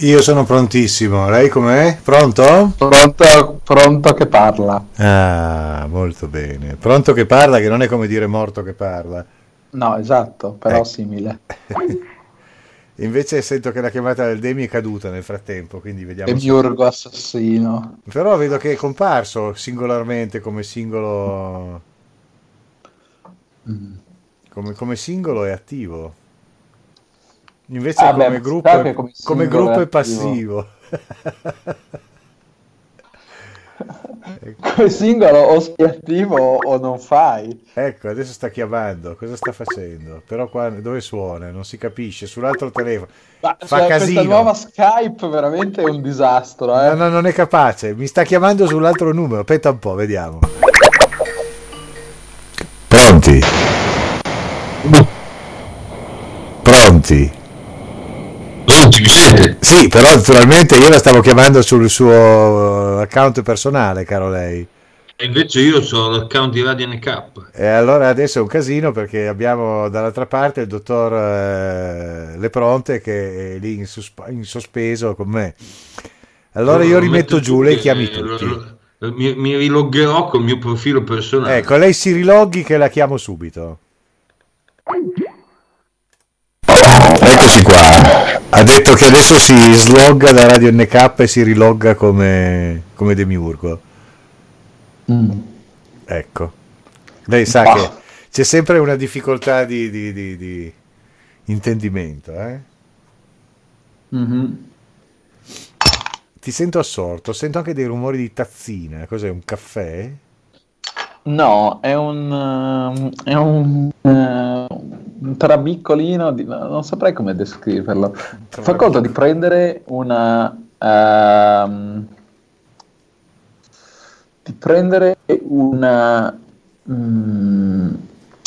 Io sono prontissimo, lei com'è? Pronto? Pronto, pronto che parla. Ah, molto bene. Pronto che parla, che non è come dire morto che parla. No, esatto, però Eh. simile. Invece sento che la chiamata del Demi è caduta nel frattempo, quindi vediamo. E se- assassino. Però vedo che è comparso singolarmente come singolo. Mm. Come, come singolo è attivo. Invece Ah, beh, come, ma gruppo, è- come come gruppo è passivo. Come singolo o sei attivo o non fai. Ecco, adesso sta chiamando. Cosa sta facendo? Però qua dove suona? Non si capisce. Sull'altro telefono. Ma, Fa cioè, questa casino. nuova Skype veramente è un disastro, eh. No, no, non è capace. Mi sta chiamando sull'altro numero. Aspetta un po', vediamo. Pronti? Pronti? Sì, però naturalmente io la stavo chiamando sul suo account personale, caro lei. E invece io ho l'account di Radio NK. E allora adesso è un casino perché abbiamo dall'altra parte il dottor eh, Lepronte che è lì in, susp- in sospeso con me. Allora io rimetto metto giù, lei chiami lo- tutti. lo- lo- mi, mi riloggerò col mio profilo personale. Ecco, lei si riloghi che la chiamo subito. Eccoci qua. Ha detto che adesso si slogga da Radio NK e si rilogga come, come Demiurgo. Mm. Ecco. Lei sa Bah. che c'è sempre una difficoltà di, di- di- di intendimento, eh? Mhm. Ti sento assorto, sento anche dei rumori di tazzina. Cos'è, un caffè? No, è un, ehm, è un, eh, un trabiccolino, di- no, non saprei come descriverlo. Fa conto di prendere una... ehm, di prendere una... mm,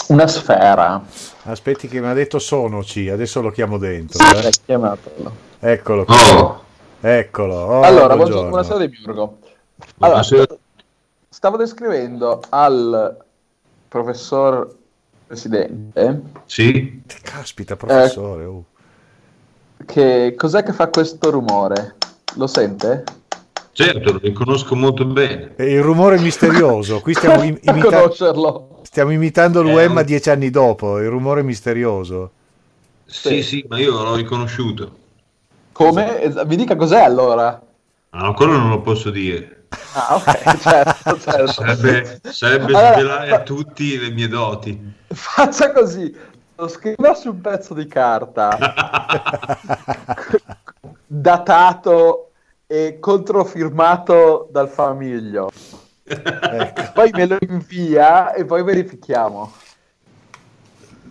una sfera. Aspetti che mi ha detto sonoci, adesso lo chiamo dentro. eh. Eh, chiamatelo. Eccolo qui. Oh, Eccolo. Oh, allora, buongiorno, buongiorno. buonasera di Biurgo. Allora, Buonasera. Stavo descrivendo al professor presidente sì? Caspita, professore. oh. che cos'è che fa questo rumore? Lo sente? Certo, lo riconosco molto bene. E il rumore misterioso. Qui stiamo, im- a imita- conoscerlo. stiamo imitando Eh, l'UEMA un- dieci anni dopo. Il rumore misterioso. Sì, sì, ma io l'ho riconosciuto. Come? Mi dica cos'è allora? No, quello non lo posso dire. Ah, ok, certo, certo. Sarebbe, sarebbe Allora, svelare a tutti le mie doti. Faccia così, lo scriva su un pezzo di carta, datato e controfirmato dal famiglio. Ecco. Poi me lo invia e poi verifichiamo.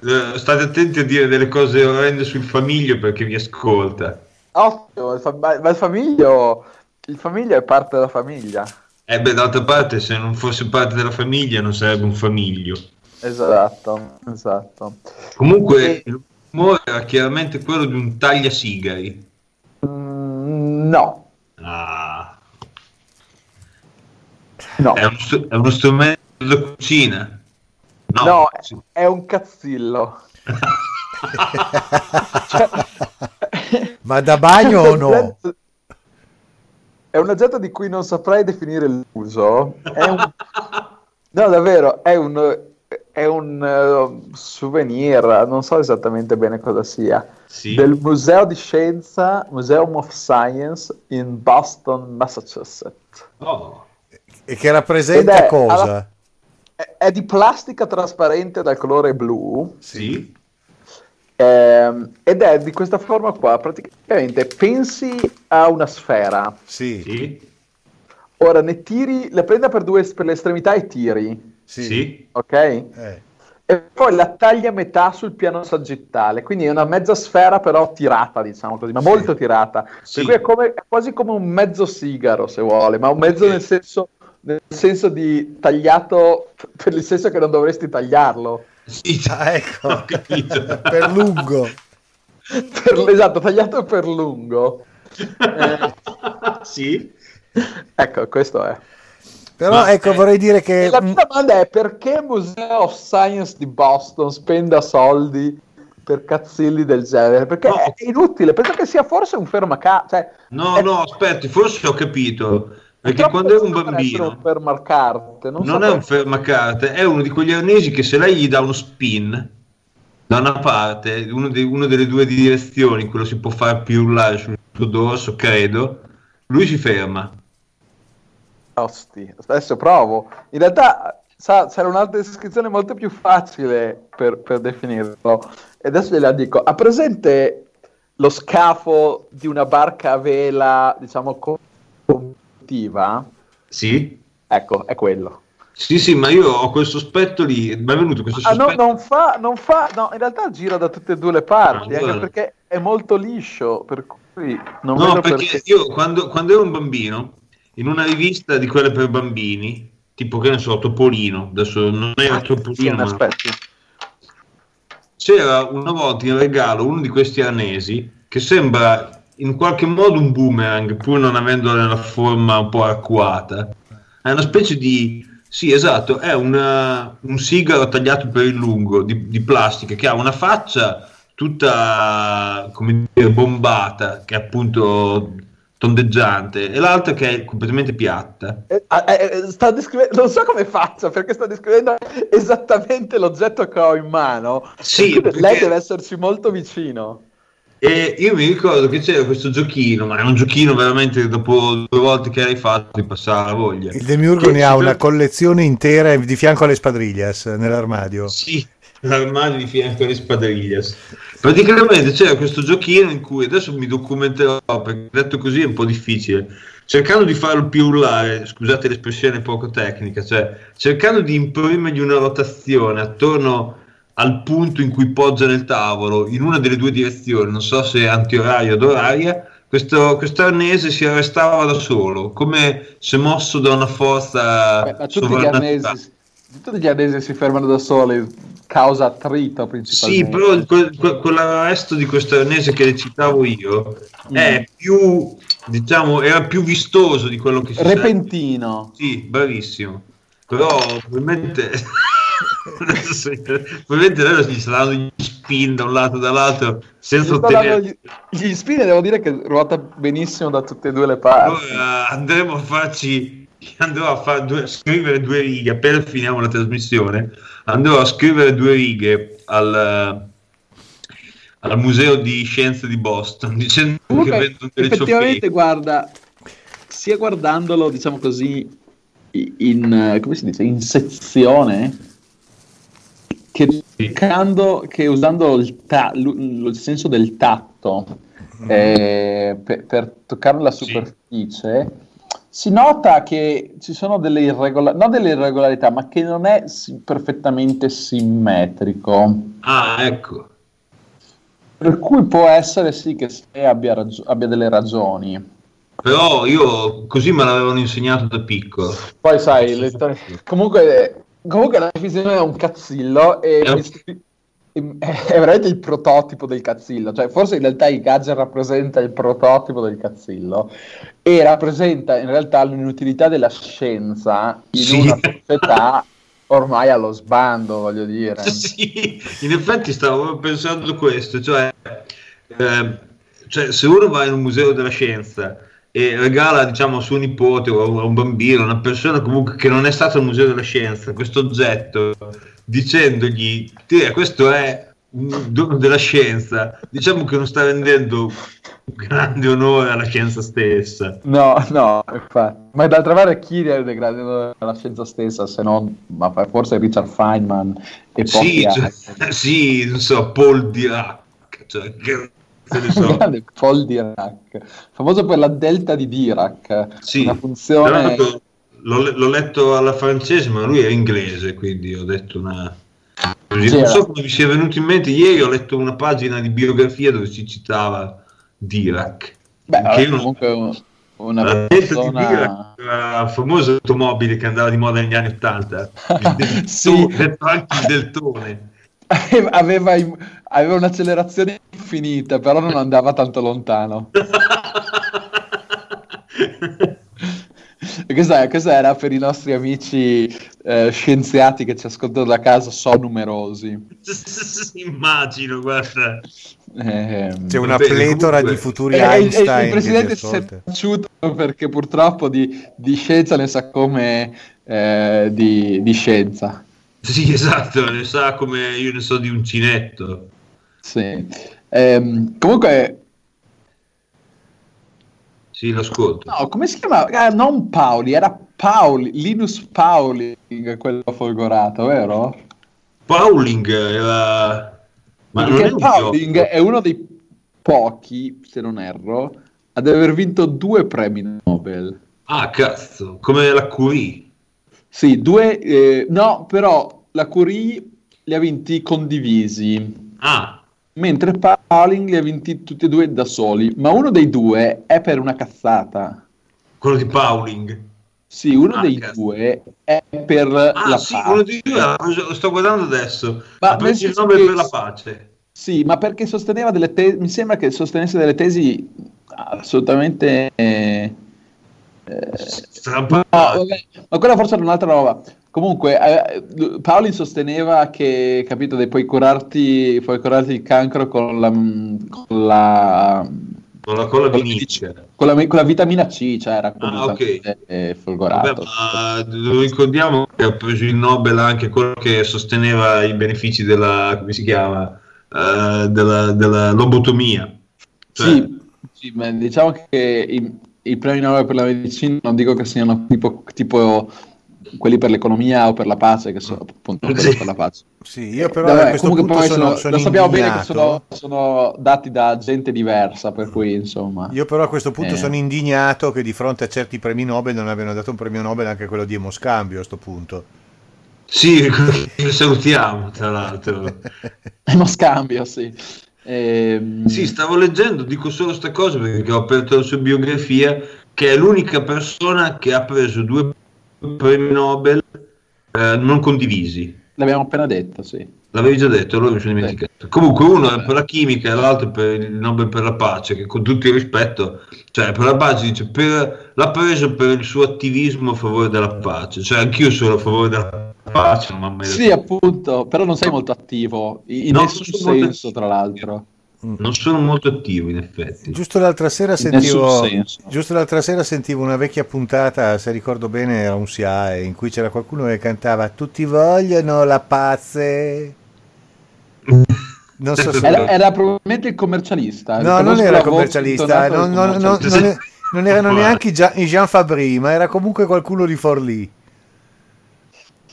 Eh, State attenti a dire delle cose orrende sul famiglio perché vi ascolta. Ottimo, il fa- ma il famiglio, il famiglio è parte della famiglia. E beh, d'altra parte, se non fosse parte della famiglia non sarebbe un famiglio. Esatto, esatto. Comunque, il rumore era chiaramente quello di un tagliasigari. Mm, no, Ah, no, è, uno è uno strumento da cucina? No, no, sì. è un cazzillo. Cioè, Ma da bagno o no? È un oggetto di cui non saprei definire l'uso. È un... No, davvero, è un, è un eh, souvenir, non so esattamente bene cosa sia, Sì. del Museo di Scienza, Museum of Science in Boston, Massachusetts. Oh, E che rappresenta è cosa? alla- È, è di plastica trasparente dal colore blu sì? Ehm, ed è di questa forma qua. Praticamente pensi a una sfera. Sì, Sì? Ora ne tiri, la prenda per due per le estremità e tiri, sì. Sì? ok? Eh, E poi la tagli a metà sul piano sagittale, quindi è una mezza sfera però tirata, diciamo così, ma Sì. molto tirata. Sì. Per cui è, come- è quasi come un mezzo sigaro, se vuole, ma un mezzo nel senso, nel senso di tagliato per il senso che non dovresti tagliarlo. Sì, Ah, ecco. ho capito. per lungo. Per- esatto, tagliato per lungo. Eh, sì? ecco, questo è. Però Ma- ecco, vorrei dire che... E la mia domanda è perché il Museo of Science di Boston spenda soldi per cazzilli del genere, perché No. è inutile, penso che sia forse un fermaca, cioè No, è- no, aspetti, forse ho capito. È Perché quando ero un piccolo per essere bambino, un fermacarte, non, non è un fermacarte, è uno di quegli arnesi che se lei gli dà uno spin da una parte, uno, dei- uno delle due direzioni, quello si può fare pirullare sul suo dorso, credo, lui si ferma. Osti, adesso provo. In realtà sa, c'era un'altra descrizione molto più facile per, per definirlo. E adesso gliela dico. Ha presente lo scafo di una barca a vela, diciamo, conduttiva? Sì? Ecco, è quello. Sì, sì, ma io ho quel sospetto lì, mi è venuto questo Ah, no, sospetto. non fa, non fa, no, in realtà gira da tutte e due le parti, Ah, anche perché è molto liscio, per cui non No, vedo perché perché. io quando, quando ero un bambino, in una rivista di quelle per bambini, tipo che ne so, Topolino, adesso non era Ah, sì, Topolino, ma aspetti. c'era una volta in regalo uno di questi arnesi che sembra in qualche modo un boomerang, pur non avendo la forma un po' arcuata. È una specie di... Sì, esatto, è una- un sigaro tagliato per il lungo di, di plastica che ha una faccia tutta, come dire, bombata, che è appunto tondeggiante, e l'altra che è completamente piatta. Eh, eh, eh, sta descrivendo, non so come faccia perché sta descrivendo esattamente l'oggetto che ho in mano. Sì, perché- lei deve esserci molto vicino. E io mi ricordo che c'era questo giochino, ma è un giochino veramente dopo due volte che hai fatto ti passava la voglia. Il Demiurgo ne ha una collezione intera di fianco alle spadriglias nell'armadio. Sì, l'armadio di fianco alle spadriglias. Praticamente c'era questo giochino in cui adesso mi documenterò perché detto così è un po' difficile. Cercando di farlo pirullare, scusate l'espressione poco tecnica, cioè cercando di imprimergli una rotazione attorno al punto in cui poggia nel tavolo in una delle due direzioni, non so se antioraria o d'oraria, questo, questo arnese si arrestava da solo, come se mosso da una forza Beh, tutti gli, arnesi, tutti gli arnesi si fermano da soli, causa attrito Sì, principalmente. però il- quel- quel- quell'arresto di questo arnese che citavo io Mm. è più, diciamo, era più vistoso di quello che si sa. Repentino. Sì, bravissimo. Però probabilmente, probabilmente loro gli saranno gli spin da un lato e dall'altro senza ottenere. Gli, gli spine devo dire che ruota benissimo da tutte e due le parti. Allora andremo a farci, andrò a far due- scrivere due righe appena finiamo la trasmissione. Andrò a scrivere due righe al, al Museo di Scienze di Boston dicendo che Comunque, vendono delle effettivamente, ciofeche. guarda, sia guardandolo, diciamo così, in, come si dice, in sezione, che, toccando- che usando il, ta- l- il senso del tatto eh, per, per toccare la Sì. superficie, si nota che ci sono delle irregolarità, non delle irregolarità, ma che non è si- perfettamente simmetrico. Ah, ecco. Per cui può essere sì che se abbia, ragio- abbia delle ragioni. Però io così me l'avevano insegnato da piccolo. Poi sai, le comunque, comunque la visione è un cazzillo e Eh. mi stupi- è veramente il prototipo del cazzillo, cioè forse in realtà il gadget rappresenta il prototipo del cazzillo e rappresenta in realtà l'inutilità della scienza in Sì. una società ormai allo sbando, voglio dire. Sì, in effetti stavo pensando questo, cioè, ehm, cioè, se uno va in un museo della scienza e regala diciamo a suo nipote o a un bambino, una persona comunque che non è stata al museo della scienza, questo oggetto, dicendogli, "Ti, questo è un dono della scienza, diciamo che non sta rendendo un grande onore alla scienza stessa. No, no, infatti. Ma d'altra parte chi è degradando la scienza stessa, se non ma forse Richard Feynman e pochi Sì, cioè, sì, non so, Paul Dirac, cioè, che so. Grande Paul Dirac, famoso per la delta di Dirac, Sì, una funzione L'ho, l'ho letto alla francese, ma lui è inglese, quindi ho detto una. così. Non so come mi sia venuto in mente. Ieri ho letto una pagina di biografia dove si citava Dirac. Beh, che non- comunque un- una La testa di persona Dirac la famosa automobile che andava di moda negli anni Ottanta. Il Sì. deltone, detto anche il deltone. aveva, aveva un'accelerazione infinita, però non andava tanto lontano. E questa, questa era per i nostri amici eh, scienziati che ci ascoltano da casa sono numerosi. Immagino, guarda. Eh, C'è una bene, pletora comunque- di futuri eh, Einstein. il, presidente si è taciuto perché purtroppo di, di scienza ne sa come eh, di, di scienza. Sì, esatto, ne sa come io ne so di uncinetto. Sì. Ehm, comunque, Sì, l'ascolto. no, come si chiama? Ah, non Paoli, era Paoli, Linus Pauling, quello folgorato, vero? Pauling era... Ma non è Perché Pauling gioco. è uno dei pochi, se non erro, ad aver vinto due premi Nobel. Ah, cazzo, come la Curie. Sì, due, eh, no, però la Curie li ha vinti condivisi, Ah, mentre Pauling li ha vinti tutti e due da soli, ma uno dei due è per una cazzata. quello di Pauling. Sì, uno Ah, dei cazzo. due è per Ah, la sì, pace. uno di due, lo sto guardando adesso. Ma ha preso il Nobel che- per la pace. Sì, ma perché sosteneva delle tesi, mi sembra che sostenesse delle tesi assolutamente... eh. No, vabbè, ma quella forse era un'altra roba. Comunque, eh, Paoli sosteneva che, capito, puoi curarti, puoi curarti il cancro con la, con la, Con la colla con con la- con la vitamina C, cioè era Ah, ok. completamente eh, Vabbè, folgorato. lo ricordiamo che ha preso il Nobel anche quello che sosteneva i benefici della, come si chiama, Eh, della, della lobotomia. Cioè, Sì, sì, ma diciamo che i premi Nobel per la medicina non dico che siano tipo, tipo quelli per l'economia o per la pace, che sono appunto quelli Sì. per la pace. Sì, io però Vabbè, a questo comunque punto poi sono, sono- sono lo sappiamo bene che indignato. sono, sono dati da gente diversa, per cui insomma. Io però a questo punto Eh. sono indignato che di fronte a certi premi Nobel non abbiano dato un premio Nobel anche quello di Emoscambio a questo punto. Sì, lo salutiamo tra l'altro. È uno scambio, sì. Ehm, Sì, stavo leggendo, dico solo sta cosa perché ho aperto la sua biografia, che è l'unica persona che ha preso due premi Nobel eh, non condivisi. L'abbiamo appena detto, sì. L'avevi già detto, allora mi sono dimenticato. Comunque uno è per la chimica e l'altro per il Nobel per la pace, che con tutto il rispetto, cioè per la pace dice, per- l'ha preso per il suo attivismo a favore della pace, cioè anch'io sono a favore della pace, non mi ha mai Sì, appunto, però non sei molto attivo, in No, nessun non sono molto senso, attivo. tra l'altro. non sono molto attivo in effetti. Giusto l'altra sentivo, giusto l'altra sera sentivo una vecchia puntata, se ricordo bene era un SIAE, in cui c'era qualcuno che cantava Tutti vogliono la pace. Non so se... Era, era probabilmente il commercialista. No, non era commercialista, non, non- non- non erano neanche i Jean Fabry, ma era comunque qualcuno di Forlì.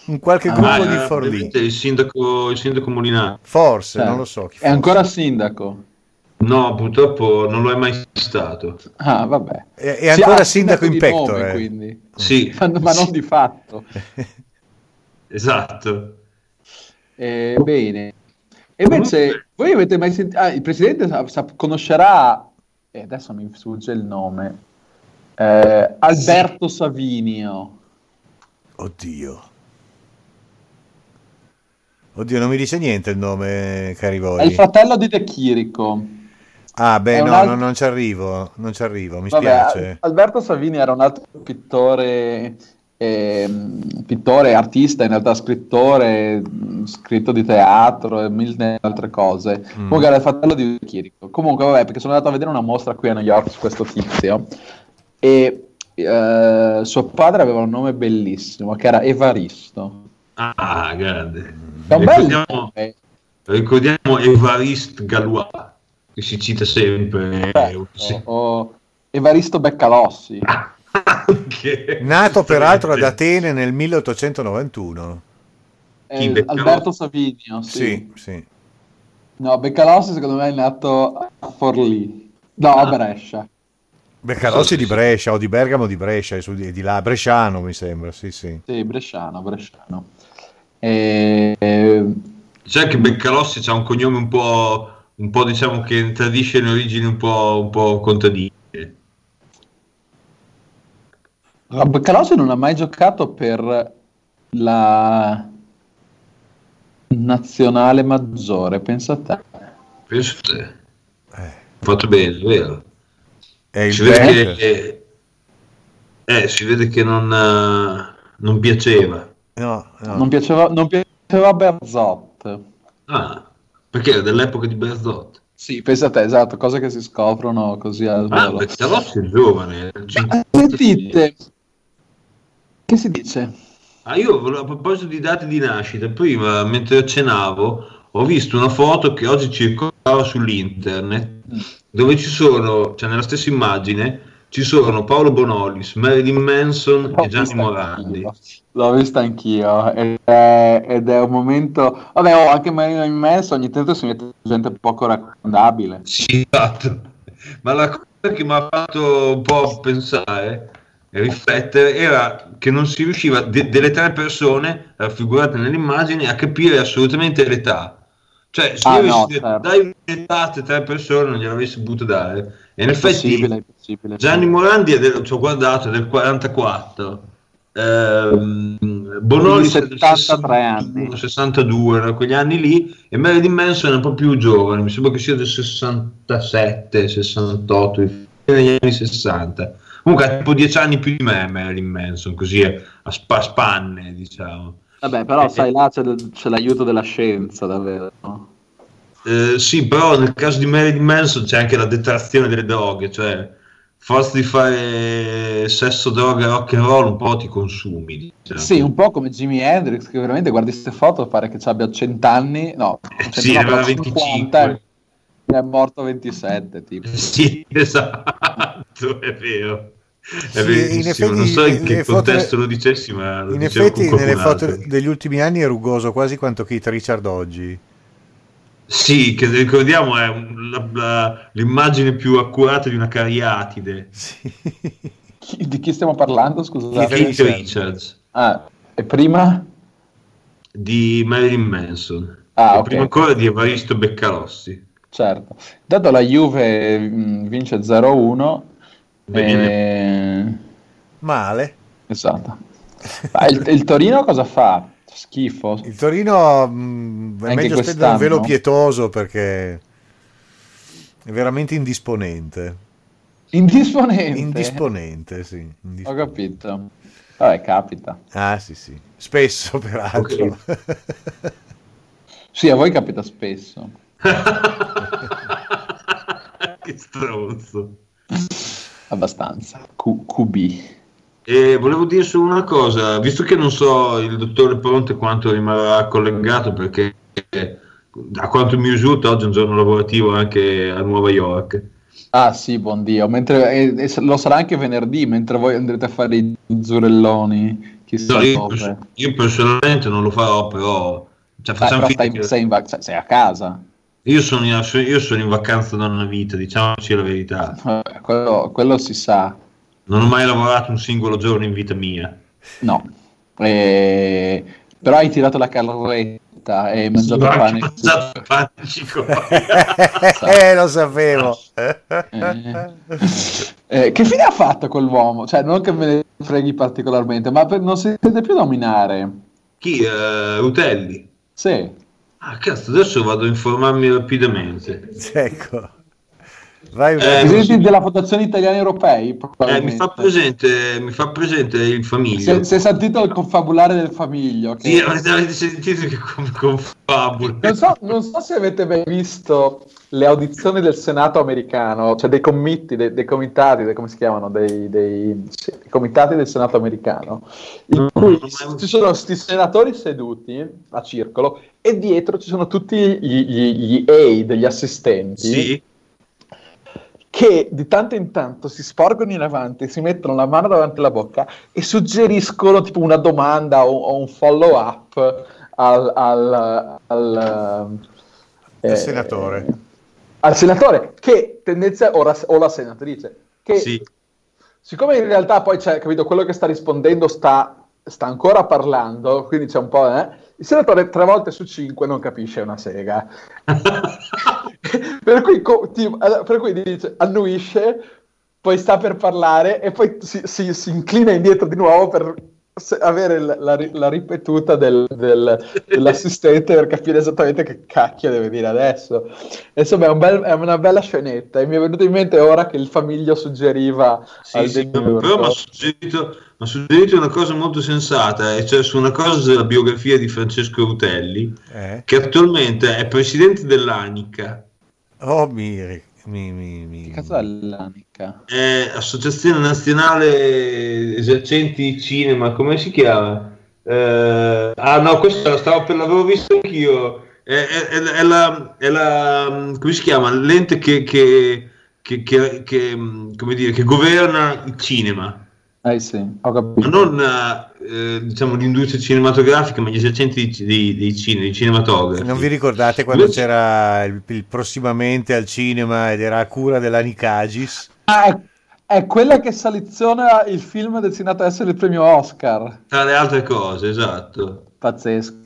Un qualche Ah, gruppo Ah, di era Forlì. il sindaco, il sindaco Molinari. Forse, Cioè, non lo so. chi È ancora sindaco. No, purtroppo non lo è mai stato. Ah, vabbè. È, è ancora Sì, ah, sindaco in pectore. nome, quindi. Sì, Ma, ma non di fatto. esatto. Eh, bene. E invece, voi avete mai sentito... Ah, il presidente sa- sa- conoscerà... E adesso mi sfugge il nome. Eh, Alberto Savinio. Oddio. Oddio, non mi dice niente il nome, È il Carivoli. fratello di De Chirico. Ah, beh, no, altro- no, non ci arrivo, non ci arrivo, mi Vabbè, spiace. Alberto Savini era un altro pittore, ehm, pittore, artista, in realtà scrittore, mh, scritto di teatro e mille altre cose. Mm. Comunque era il fratello di Chirico. Comunque, vabbè, perché sono andato a vedere una mostra qui a New York su questo tizio e eh, suo padre aveva un nome bellissimo che era Evaristo. Ah, grande. Ricordiamo, nome. ricordiamo Evariste Galois, che si cita sempre. Certo, Sì. o Evaristo Beccalossi. Nato peraltro ad Atene nel 1891. Eh? Alberto Savinio, sì. Sì, sì. No, Beccalossi secondo me è nato a Forlì. No, a Ah. Brescia. Beccalossi di. Brescia o di Bergamo di Brescia, è di là, bresciano mi sembra, sì, sì. Sì, bresciano, bresciano. E... C'è che Beccalossi ha un cognome un po', un po' diciamo che tradisce le origini un po', un po' contadine. Beccalossi non ha mai giocato per la nazionale maggiore, pensa a te. Penso te. Eh, fatto bene, vero? è Si vede che, eh, si vede che non, eh, non piaceva. No, no. Non piaceva, non piaceva Berzot. Ah, perché era dell'epoca di Berzot. Sì, pensa a te, esatto, cose che si scoprono così al Ah. Berzalossi è giovane. Ma 56. Sentite, che si dice? Ah, io a proposito di date di nascita, prima mentre cenavo ho visto una foto che oggi circolava sull'internet dove ci sono, cioè nella stessa immagine, ci sono Paolo Bonolis, Marilyn Manson L'ho e Gianni Morandi. anch'io. L'ho vista anch'io ed è, ed è un momento... Vabbè, oh, anche Marilyn Manson ogni tanto si mette gente poco raccomandabile. Sì, esatto. Ma la cosa che mi ha fatto un po' pensare e riflettere era che non si riusciva, de- delle tre persone raffigurate nell'immagine, a capire assolutamente l'età. Cioè, se Ah, io no, certo. dai queste tre persone, non gliel'avessi potuto dare. E in effetti Impossibile, impossibile. Gianni Morandi è del, ci ho guardato, è del 44. Ehm, Bonolis è del 73 anni. 62, era quegli anni lì, e Marilyn Manson è un po' più giovane, mi sembra che sia del 67, 68, negli anni 60. Comunque ha tipo 10 anni più di me Marilyn Manson, così a, spa- spanne, diciamo. Vabbè, però Eh, sai, là c'è, c'è l'aiuto della scienza, davvero. Eh, sì, però nel caso di Marilyn Manson c'è anche la detrazione delle droghe, cioè forza di fare sesso, droga, rock and roll, un po' ti consumi. Diciamo. Sì, un po' come Jimi Hendrix, che veramente guardi queste foto, pare che abbia 100 anni, no, Eh, 100 sì, no, aveva però 25. 50, è morto a 27, tipo. Sì, esatto, è vero. È Sì, verissimo. in effetti non so in che le foto- contesto lo dicessi, ma lo In effetti nelle foto altro. degli ultimi anni è rugoso quasi quanto Keith Richard oggi. Sì, che ricordiamo è un- la- la- l'immagine più accurata di una cariatide. Sì. Chi- di chi stiamo parlando, scusate? Keith Keith Richards. Ah, e prima? di Marilyn Manson. Ah, e ok. prima ancora di Evaristo Beccalossi. Certo. Dato la Juve mh, vince 0-1, Bene. eh, Male. esatto. Ah, il, il Torino cosa fa? Schifo. Il Torino mh, è Anche meglio stendere un velo pietoso perché è veramente indisponente. Indisponente. Indisponente, sì. Ho indisponente. capito. Vabbè, capita. Ah, sì, sì. Spesso, peraltro. Sì, a voi capita spesso. che stronzo. Abbastanza. Q- QB. E volevo dire solo una cosa, visto che non so il dottore Pronte quanto rimarrà collegato, perché eh, a quanto mi risulta oggi è un giorno lavorativo anche a Nuova York. Ah sì, buon Dio. Mentre, e- e lo sarà anche venerdì, mentre voi andrete a fare i zurelloni. Chissà No, io, pers- io personalmente non lo farò, però cioè, Eh, facciamo però finta stai, che- sei, in sei a casa. io, sono in, io sono in vacanza da una vita, diciamoci la verità. Quello, quello si sa. Non ho mai lavorato un singolo giorno in vita mia. No. Eh, però hai tirato la carretta e hai mangiato anche pane. mangiato pane e cicoria. eh, lo sapevo. Eh. Eh, che fine ha fatto quell'uomo? Cioè, non che me ne freghi particolarmente, ma per- non si sente più nominare. Chi? Eh, Rutelli? Sì. Ah, cazzo, adesso vado a informarmi rapidamente. ecco. Vai, Eh, vai. Presidenti della Fondazione Italiani Europei, Eh, mi, fa presente, mi fa presente il Si famiglio. è, si è sentito il confabulare del famiglio. che- Sì, avete, avete sentito che con, confabula. Non so, non so se avete mai visto le audizioni del Senato americano, cioè dei commiti, dei, dei comitati, dei- come si chiamano, dei, dei- comitati del Senato americano, in No, cui ci sono questi senatori seduti a circolo e dietro ci sono tutti gli, gli, gli aide, gli assistenti, Sì, che di tanto in tanto si sporgono in avanti, si mettono la mano davanti alla bocca e suggeriscono tipo una domanda o, o un follow up al, al, al, eh, senatore. al senatore che tendenza o, la- o la senatrice che sì. siccome in realtà poi c'è capito quello che sta rispondendo sta, sta ancora parlando quindi c'è un po' eh, il senatore tre volte su cinque non capisce una sega. Per cui, allora, per cui dice, annuisce, poi sta per parlare e poi si, si- si inclina indietro di nuovo per avere la, la, la ripetuta del, del, dell'assistente per capire esattamente che cacchio deve dire adesso. Insomma, è, un bel, è, una bella scenetta e mi è venuto in mente ora che il famiglio suggeriva sì, al sì, però mi ha suggerito, suggerito, una cosa molto sensata, e cioè su una cosa della biografia di Francesco Rutelli, eh? che attualmente è presidente dell'ANICA. Oh, Miri. Mi, mi, mi... Che cazzo è l'ANICA? È Associazione Nazionale Esercenti Cinema, come si chiama? Eh, ah no, questo stavo per l'avevo visto anch'io. È, è, è, la, è la, come si chiama? L'ente che, che, che, che, come dire, che governa il cinema. Eh sì, ho capito. non eh, diciamo l'industria cinematografica, ma gli esercenti di, di, di, cine, di cinematografi. Non vi ricordate quando Invece... c'era il, il, prossimamente al cinema ed era a cura della Nicagis? Ah, è quella che seleziona il film destinato a essere il premio Oscar. Tra le altre cose, esatto. Pazzesco.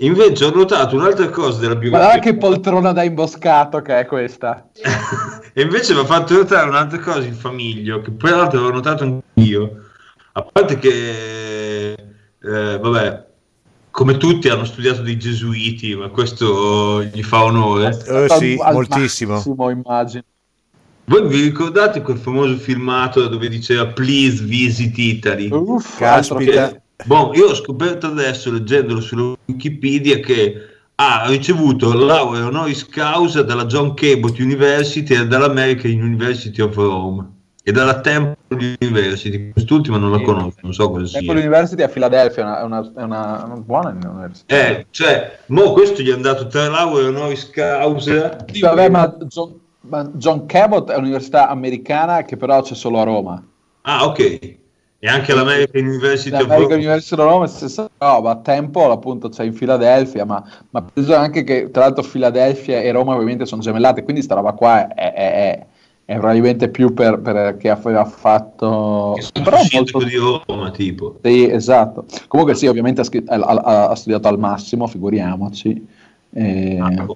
Invece ho notato un'altra cosa della biografia. Guarda che poltrona da imboscato che è questa. e invece mi ha fatto notare un'altra cosa in famiglia, che poi l'altro avevo notato anch'io. A parte che, eh, vabbè, come tutti hanno studiato dei gesuiti, ma questo gli fa onore. Eh, sì, al, moltissimo. Massimo, immagino. Voi vi ricordate quel famoso filmato dove diceva Please visit Italy? Uff, caspita. Che Boh, io ho scoperto adesso, leggendolo su Wikipedia, che ha ricevuto laurea honoris causa dalla John Cabot University e dall'American University of Rome e dalla Temple University. Quest'ultima non la conosco, non so cosa sia. Temple University a Filadelfia è una, è una, una buona università. Eh, cioè, mo questo gli è andato tre lauree honoris causa. Sì, vabbè, ma John, ma John Cabot è un'università americana che però c'è solo a Roma. Ah, ok. E anche l'American University L'American University of Rome è stessa roba, a tempo appunto c'è in Filadelfia, ma, ma penso anche che tra l'altro Filadelfia e Roma ovviamente sono gemellate, quindi sta roba qua è, è, è, è probabilmente più per, per che aveva fatto... Però molto... di Roma tipo. Sì, esatto. Comunque sì, ovviamente ha, scritto, ha, ha, studiato al massimo, figuriamoci. E... Ah,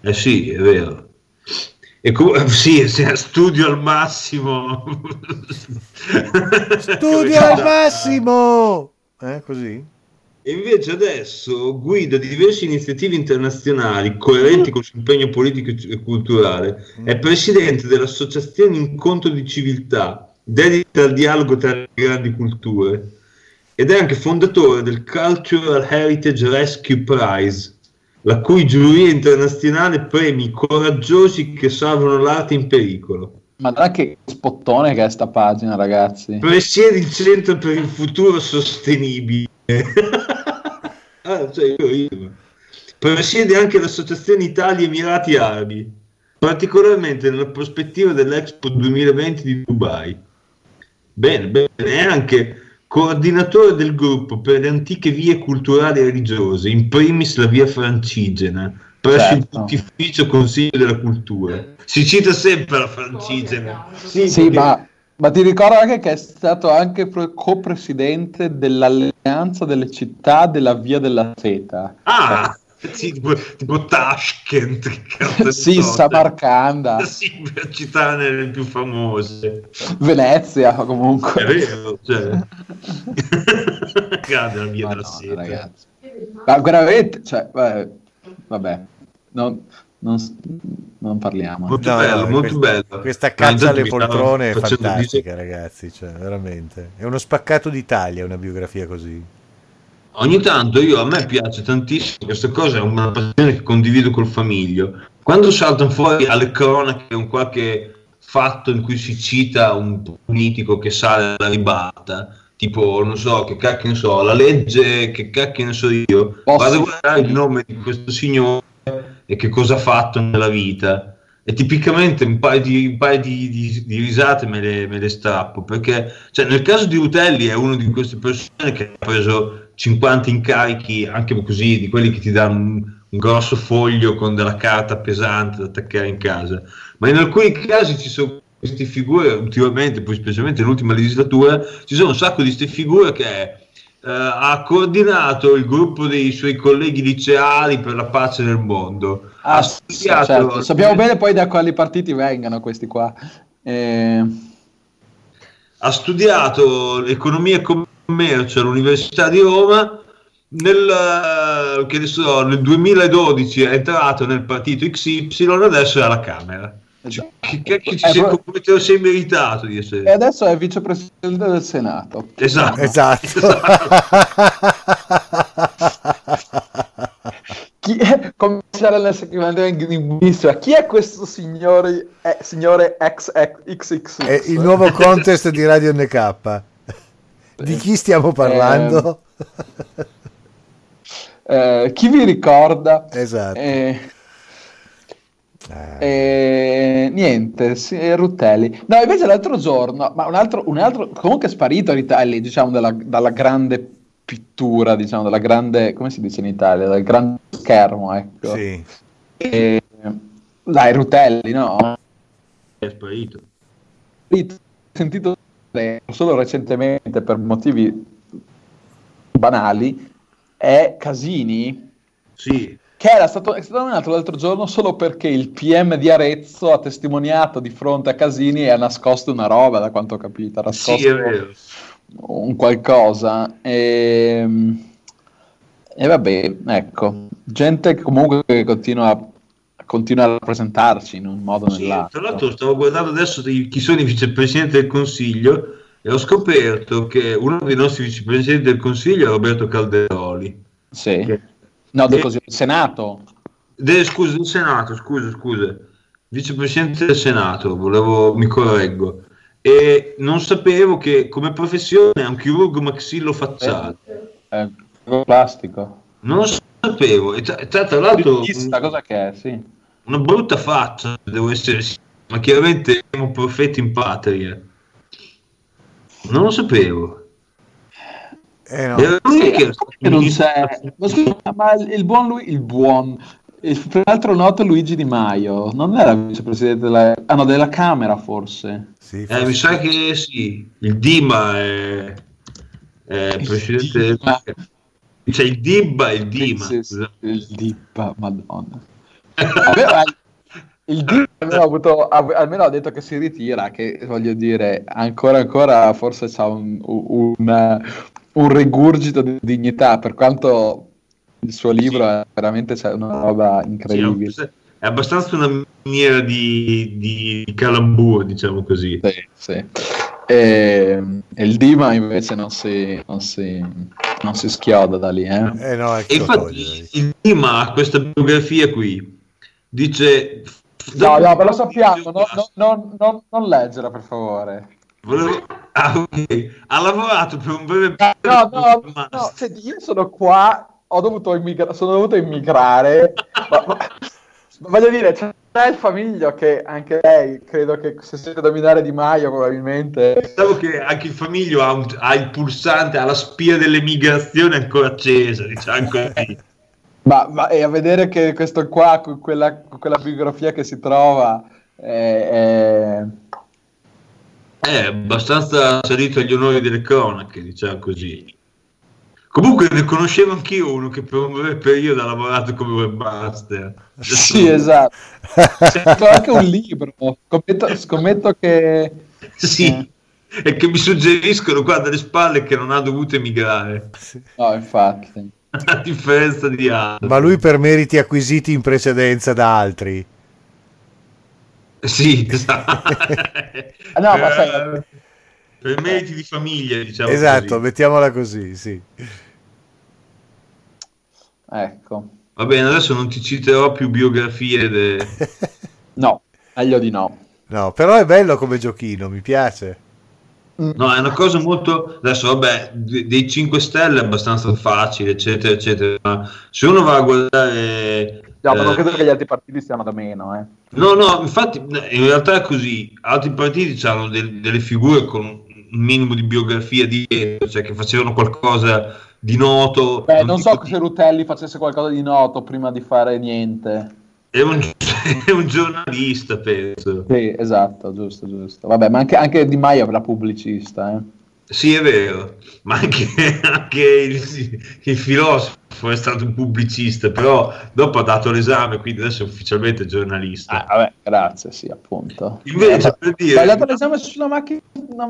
eh sì, è vero. E com- sì, studio al massimo. studio al massimo! Eh, così? E invece adesso guida diverse iniziative internazionali coerenti con il suo impegno politico e culturale. È presidente dell'Associazione Incontro di Civiltà, dedita al dialogo tra le grandi culture. Ed è anche fondatore del Cultural Heritage Rescue Prize, la cui giuria internazionale premi i coraggiosi che salvano l'arte in pericolo. Ma dai che spottone che è sta pagina, ragazzi. Presiede il Centro per il Futuro Sostenibile. ah, cioè, io Presiede anche l'Associazione Italia Emirati Arabi, particolarmente nella prospettiva dell'Expo 2020 di Dubai. Bene, bene, è anche coordinatore del gruppo per le antiche vie culturali e religiose, in primis la via Francigena, presso certo. il Pontificio Consiglio della Cultura. Si cita sempre la Francigena. Sì, sì perché... ma, ma, ti ricordo anche che è stato anche co-presidente dell'Alleanza delle città della Via della Seta. Ah! Sì, tipo, tipo Tashkent, sì, Samarcanda, sì, per citare le più famose, Venezia comunque, è vero, cioè. grande la via della seta, ragazzi. Ma veramente, cioè, vabbè, non, non, non, parliamo. Molto no, bello, no, molto questa, bello. Questa caccia alle poltrone è fantastica, ragazzi, cioè, veramente. È uno spaccato d'Italia una biografia così. Ogni tanto io, a me piace tantissimo questa cosa, è una passione che condivido col famiglio. Quando saltano fuori alle cronache un qualche fatto in cui si cita un politico che sale alla ribalta, tipo, non so, che cacchio ne so, la legge, che cacchio ne so io, Posso vado a guardare il nome di questo signore e che cosa ha fatto nella vita. E tipicamente un paio di, un paio di, di, di risate me le, me le, strappo, perché cioè, nel caso di Utelli è una di queste persone che ha preso 50 incarichi, anche così, di quelli che ti danno un, un grosso foglio con della carta pesante da attaccare in casa. Ma in alcuni casi ci sono queste figure, ultimamente, poi specialmente nell'ultima legislatura, ci sono un sacco di queste figure che eh, ha coordinato il gruppo dei suoi colleghi liceali per la pace nel mondo. Ah, certo. Sappiamo bene poi da quali partiti vengano questi qua. Eh... Ha studiato l'economia e commercio commercio all'Università di Roma, nel, che so, nel 2012 è entrato nel partito XY, adesso è alla Camera. Cioè, che cacchio ci sei, come te lo sei meritato di essere? E adesso è vicepresidente del Senato. Esatto. Esatto. Chi è, come c'era nel segmento linguistica, chi è questo signore, eh, signore XXX? È il nuovo contest di Radio NK. Di chi stiamo parlando? Eh, eh, chi vi ricorda? Esatto. Eh, eh, niente, sì, Rutelli. No, invece l'altro giorno, ma un altro, un altro comunque è sparito Rutelli, diciamo, dalla, dalla grande pittura, diciamo, della grande, come si dice in Italia, dal grande schermo, ecco. Sì. E, dai, Rutelli, no? È sparito. Ho sentito solo recentemente per motivi banali, è Casini. Sì. Che era stato, è stato nominato l'altro giorno solo perché il PM di Arezzo ha testimoniato di fronte a Casini e ha nascosto una roba, da quanto ho capito. Ha nascosto Sì, un qualcosa. E, e vabbè, ecco, gente che comunque continua, continua a rappresentarci in un modo o Sì, nell'altro. tra l'altro stavo guardando adesso chi sono i vicepresidenti del Consiglio e ho scoperto che uno dei nostri vicepresidenti del Consiglio è Roberto Calderoli. Sì. Che- No, così, il Senato. De- scusa, del Senato, scusa, scusa. Vicepresidente del Senato, volevo, mi correggo. E non sapevo che come professione è un chirurgo maxillofacciale. Eh, plastico. Non lo sapevo. E tra, tra- tra l'altro Chissà cosa che è, sì. Una brutta faccia, devo essere sincero, ma chiaramente siamo profeti in patria. Non lo sapevo. Eh, no. Era lui Sì, che che non c'è. Ma scusa, ma il, buon lui, il buon, il, tra l'altro noto Luigi Di Maio, non era vicepresidente della, ah, no, della Camera forse. Sì, Eh, mi sa che sì, il Dima è, è Il presidente Dima. C'è il Dibba il Dima. Il Dippa, madonna. Il Dippa almeno ha, avuto, ha- almeno ha detto che si ritira, che voglio dire, ancora ancora forse c'ha un, un, un rigurgito di dignità, per quanto il suo libro è veramente c'è una roba Sì, incredibile. un- è abbastanza una miniera di, di calambur, diciamo così. Sì, sì. E, e il Dima invece non si, non si, non si schioda da lì. Eh? Eh no, E ecco infatti il Dima ha questa biografia qui. Dice... No, no, ve lo sappiamo, no- no- non- non- non leggere per favore. Volevo- ah, ok. Ha lavorato per un breve No, no, no, Master. senti, io sono qua, ho dovuto immigra- sono dovuto immigrare, ma, ma- voglio dire, c'è il famiglio che anche lei, credo che se siete dominare Di Maio probabilmente... Pensavo che anche il famiglio ha, un- ha il pulsante, ha la spia dell'emigrazione ancora accesa, diciamo così. Ma, ma- e a vedere che questo qua, con quella, quella biografia che si trova, è- è- È abbastanza salito agli onori delle cronache, diciamo così. Comunque ne conoscevo anch'io uno che per un breve periodo ha lavorato come webmaster. Sì, esatto. C'è anche un libro, scommetto, scommetto che... Sì, e che mi suggeriscono qua dalle spalle che non ha dovuto emigrare, No, infatti. a differenza di altri. Ma lui per meriti acquisiti in precedenza da altri. Sì, esatto. Ah, no, ma sai- Eh, per meriti di famiglia, diciamo esatto, così. mettiamola così, sì. Ecco. Va bene, adesso non ti citerò più biografie de- No, meglio di no. No, però è bello come giochino, mi piace. No, è una cosa molto. Adesso, vabbè, de- dei 5 Stelle è abbastanza facile, eccetera, eccetera. Ma se uno va a guardare. No, ma non eh, credo che gli altri partiti stiano da meno, eh. no, no, infatti, in realtà è così. Altri partiti hanno del- delle figure con un minimo di biografia dietro, cioè che facevano qualcosa di noto. Beh, non so dico- se Rutelli facesse qualcosa di noto prima di fare niente. È un, è un giornalista, penso. Sì, esatto, giusto, giusto. Vabbè, ma anche, anche Di Maio era pubblicista, eh. Sì, è vero, ma anche, anche il, il filosofo fosse stato un pubblicista, però dopo ha dato l'esame, quindi adesso è ufficialmente giornalista. Ah, vabbè, grazie, sì, appunto. Invece, Eh, per dire- Hai dato l'esame sulla macchina,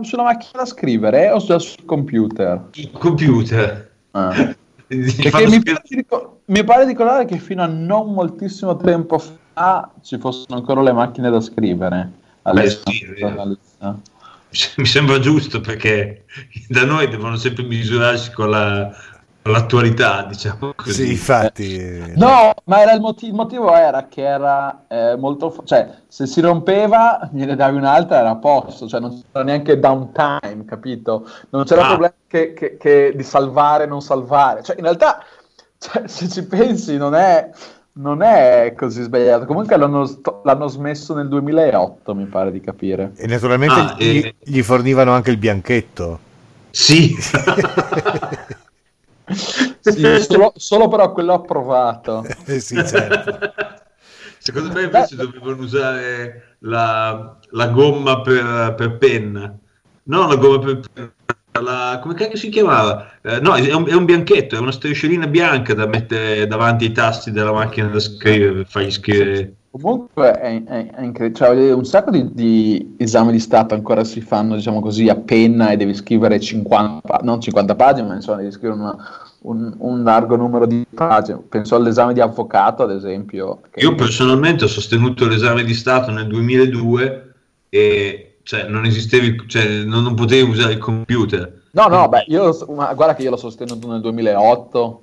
sulla macchina da scrivere o sul computer? Il computer. Ah. Perché mi scrivere- pare, di ricor- mi pare di ricordare che fino a non moltissimo tempo fa ci fossero ancora le macchine da scrivere. all'esame sì. Mi sembra giusto perché da noi devono sempre misurarsi con, la, l'attualità, diciamo così. Sì, infatti. eh, No, ma era il, moti- il motivo era che era eh, molto... fa- cioè, se si rompeva, gliene davi un'altra, era a posto, cioè non c'era neanche downtime, capito? Non c'era Ah. problema che, che- che di salvare non salvare. Cioè, in realtà, cioè, se ci pensi, non è, non è così sbagliato. Comunque l'hanno, l'hanno smesso nel 2008, mi pare di capire. E naturalmente Ah, gli, e- gli fornivano anche il bianchetto. Sì. Sì, solo, solo però quello approvato. Eh sì, certo. Secondo me invece dovevano usare la, la gomma per, per penna. No, la gomma per penna. La, come cacchio si chiamava? Eh, no, è un, è un bianchetto, è una strisciolina bianca da mettere davanti ai tasti della macchina da scrivere per fargli scrivere. Comunque è, è- è incredibile, cioè, un sacco di, di esami di Stato ancora si fanno, diciamo così, a penna e devi scrivere 50, pa- non 50 pagine, ma insomma devi scrivere una- un, un largo numero di pagine. Penso all'esame di avvocato, ad esempio. Io personalmente ho sostenuto l'esame di Stato nel 2002 e cioè, non esistevi, cioè, non, non potevi usare il computer. No, no, beh, io lo so- ma guarda che io l'ho sostenuto nel 2008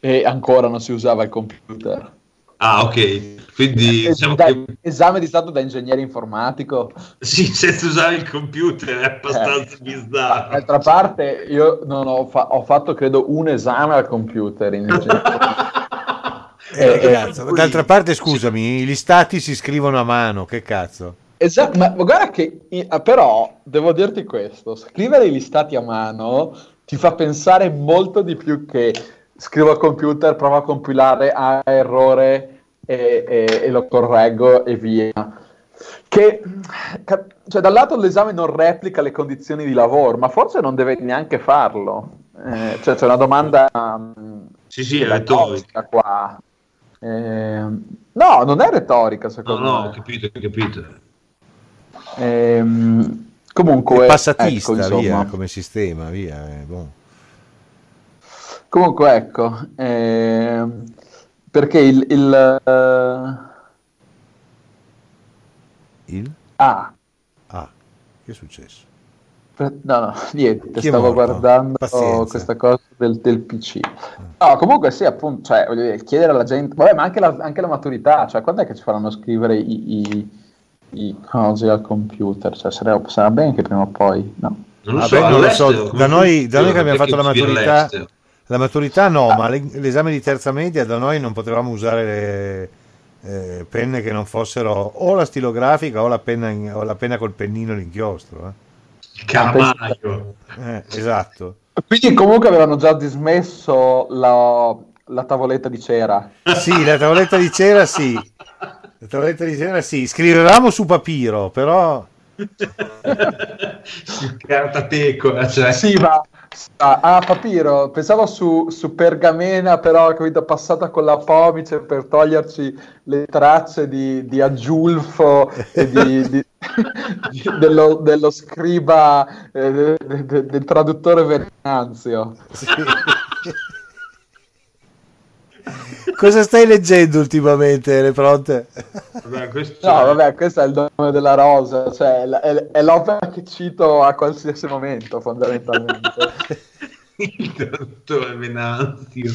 e ancora non si usava il computer. Ah, ok. Quindi Eh, diciamo dai, che Esame di Stato da ingegnere informatico. sì, senza usare il computer è abbastanza Eh. bizzarro. D'altra parte, io non ho, fa- ho fatto credo un esame al computer in Eh, Eh, cazzo. D'altra parte, scusami, gli stati si scrivono a mano, che cazzo. Esatto, ma guarda che ah, però devo dirti questo: scrivere i listati a mano ti fa pensare molto di più che scrivo al computer, provo a compilare a errore e, e- e lo correggo e via. Che cioè, da un lato l'esame non replica le condizioni di lavoro, ma forse non deve neanche farlo. Eh, cioè, c'è una domanda. mm, Sì, sì, è retorica qua. Eh, no, non è retorica, No, secondo no, me. ho capito, ho capito. Ehm, comunque, È passatista, ecco, insomma. via, come sistema, via. eh, boh. Comunque, ecco, ehm, perché il... il eh, Il? ah, Ah, che è successo? no, no, niente, Chi stavo guardando Pazienza. questa cosa del, del PC. No, comunque sì, appunto, cioè, dire, chiedere alla gente, vabbè, ma anche la, anche la maturità, cioè, quando è che ci faranno scrivere i, i, i cose al computer? Cioè, sarà, sarà bene che prima o poi, no? Non lo Vabbè, so, non lo so, da noi- da noi che abbiamo fatto la maturità-? La maturità no, ma le- l'esame di terza media da noi non potevamo usare le eh, penne che non fossero o la stilografica o la penna, in- o la penna col pennino e l'inchiostro. Eh. Eh, esatto. Quindi comunque avevano già dismesso la, la tavoletta di cera. Sì, la tavoletta di cera sì. Tavoletta di cera sì. Scrivevamo su papiro, però... Carta pecora, cioè. Sì, ma ah, ah, papiro, pensavo su, su pergamena, però capito, passata con la pomice per toglierci le tracce di, di aggiulfo e di, di- di- dello, dello scriba, eh, de- de- de- del traduttore Venanzio. sì. Cosa stai leggendo ultimamente, le pronte? Vabbè, questo No, vabbè, questo è il nome della rosa, cioè è, è- è l'opera che cito a qualsiasi momento, fondamentalmente. il traduttore Venanzio.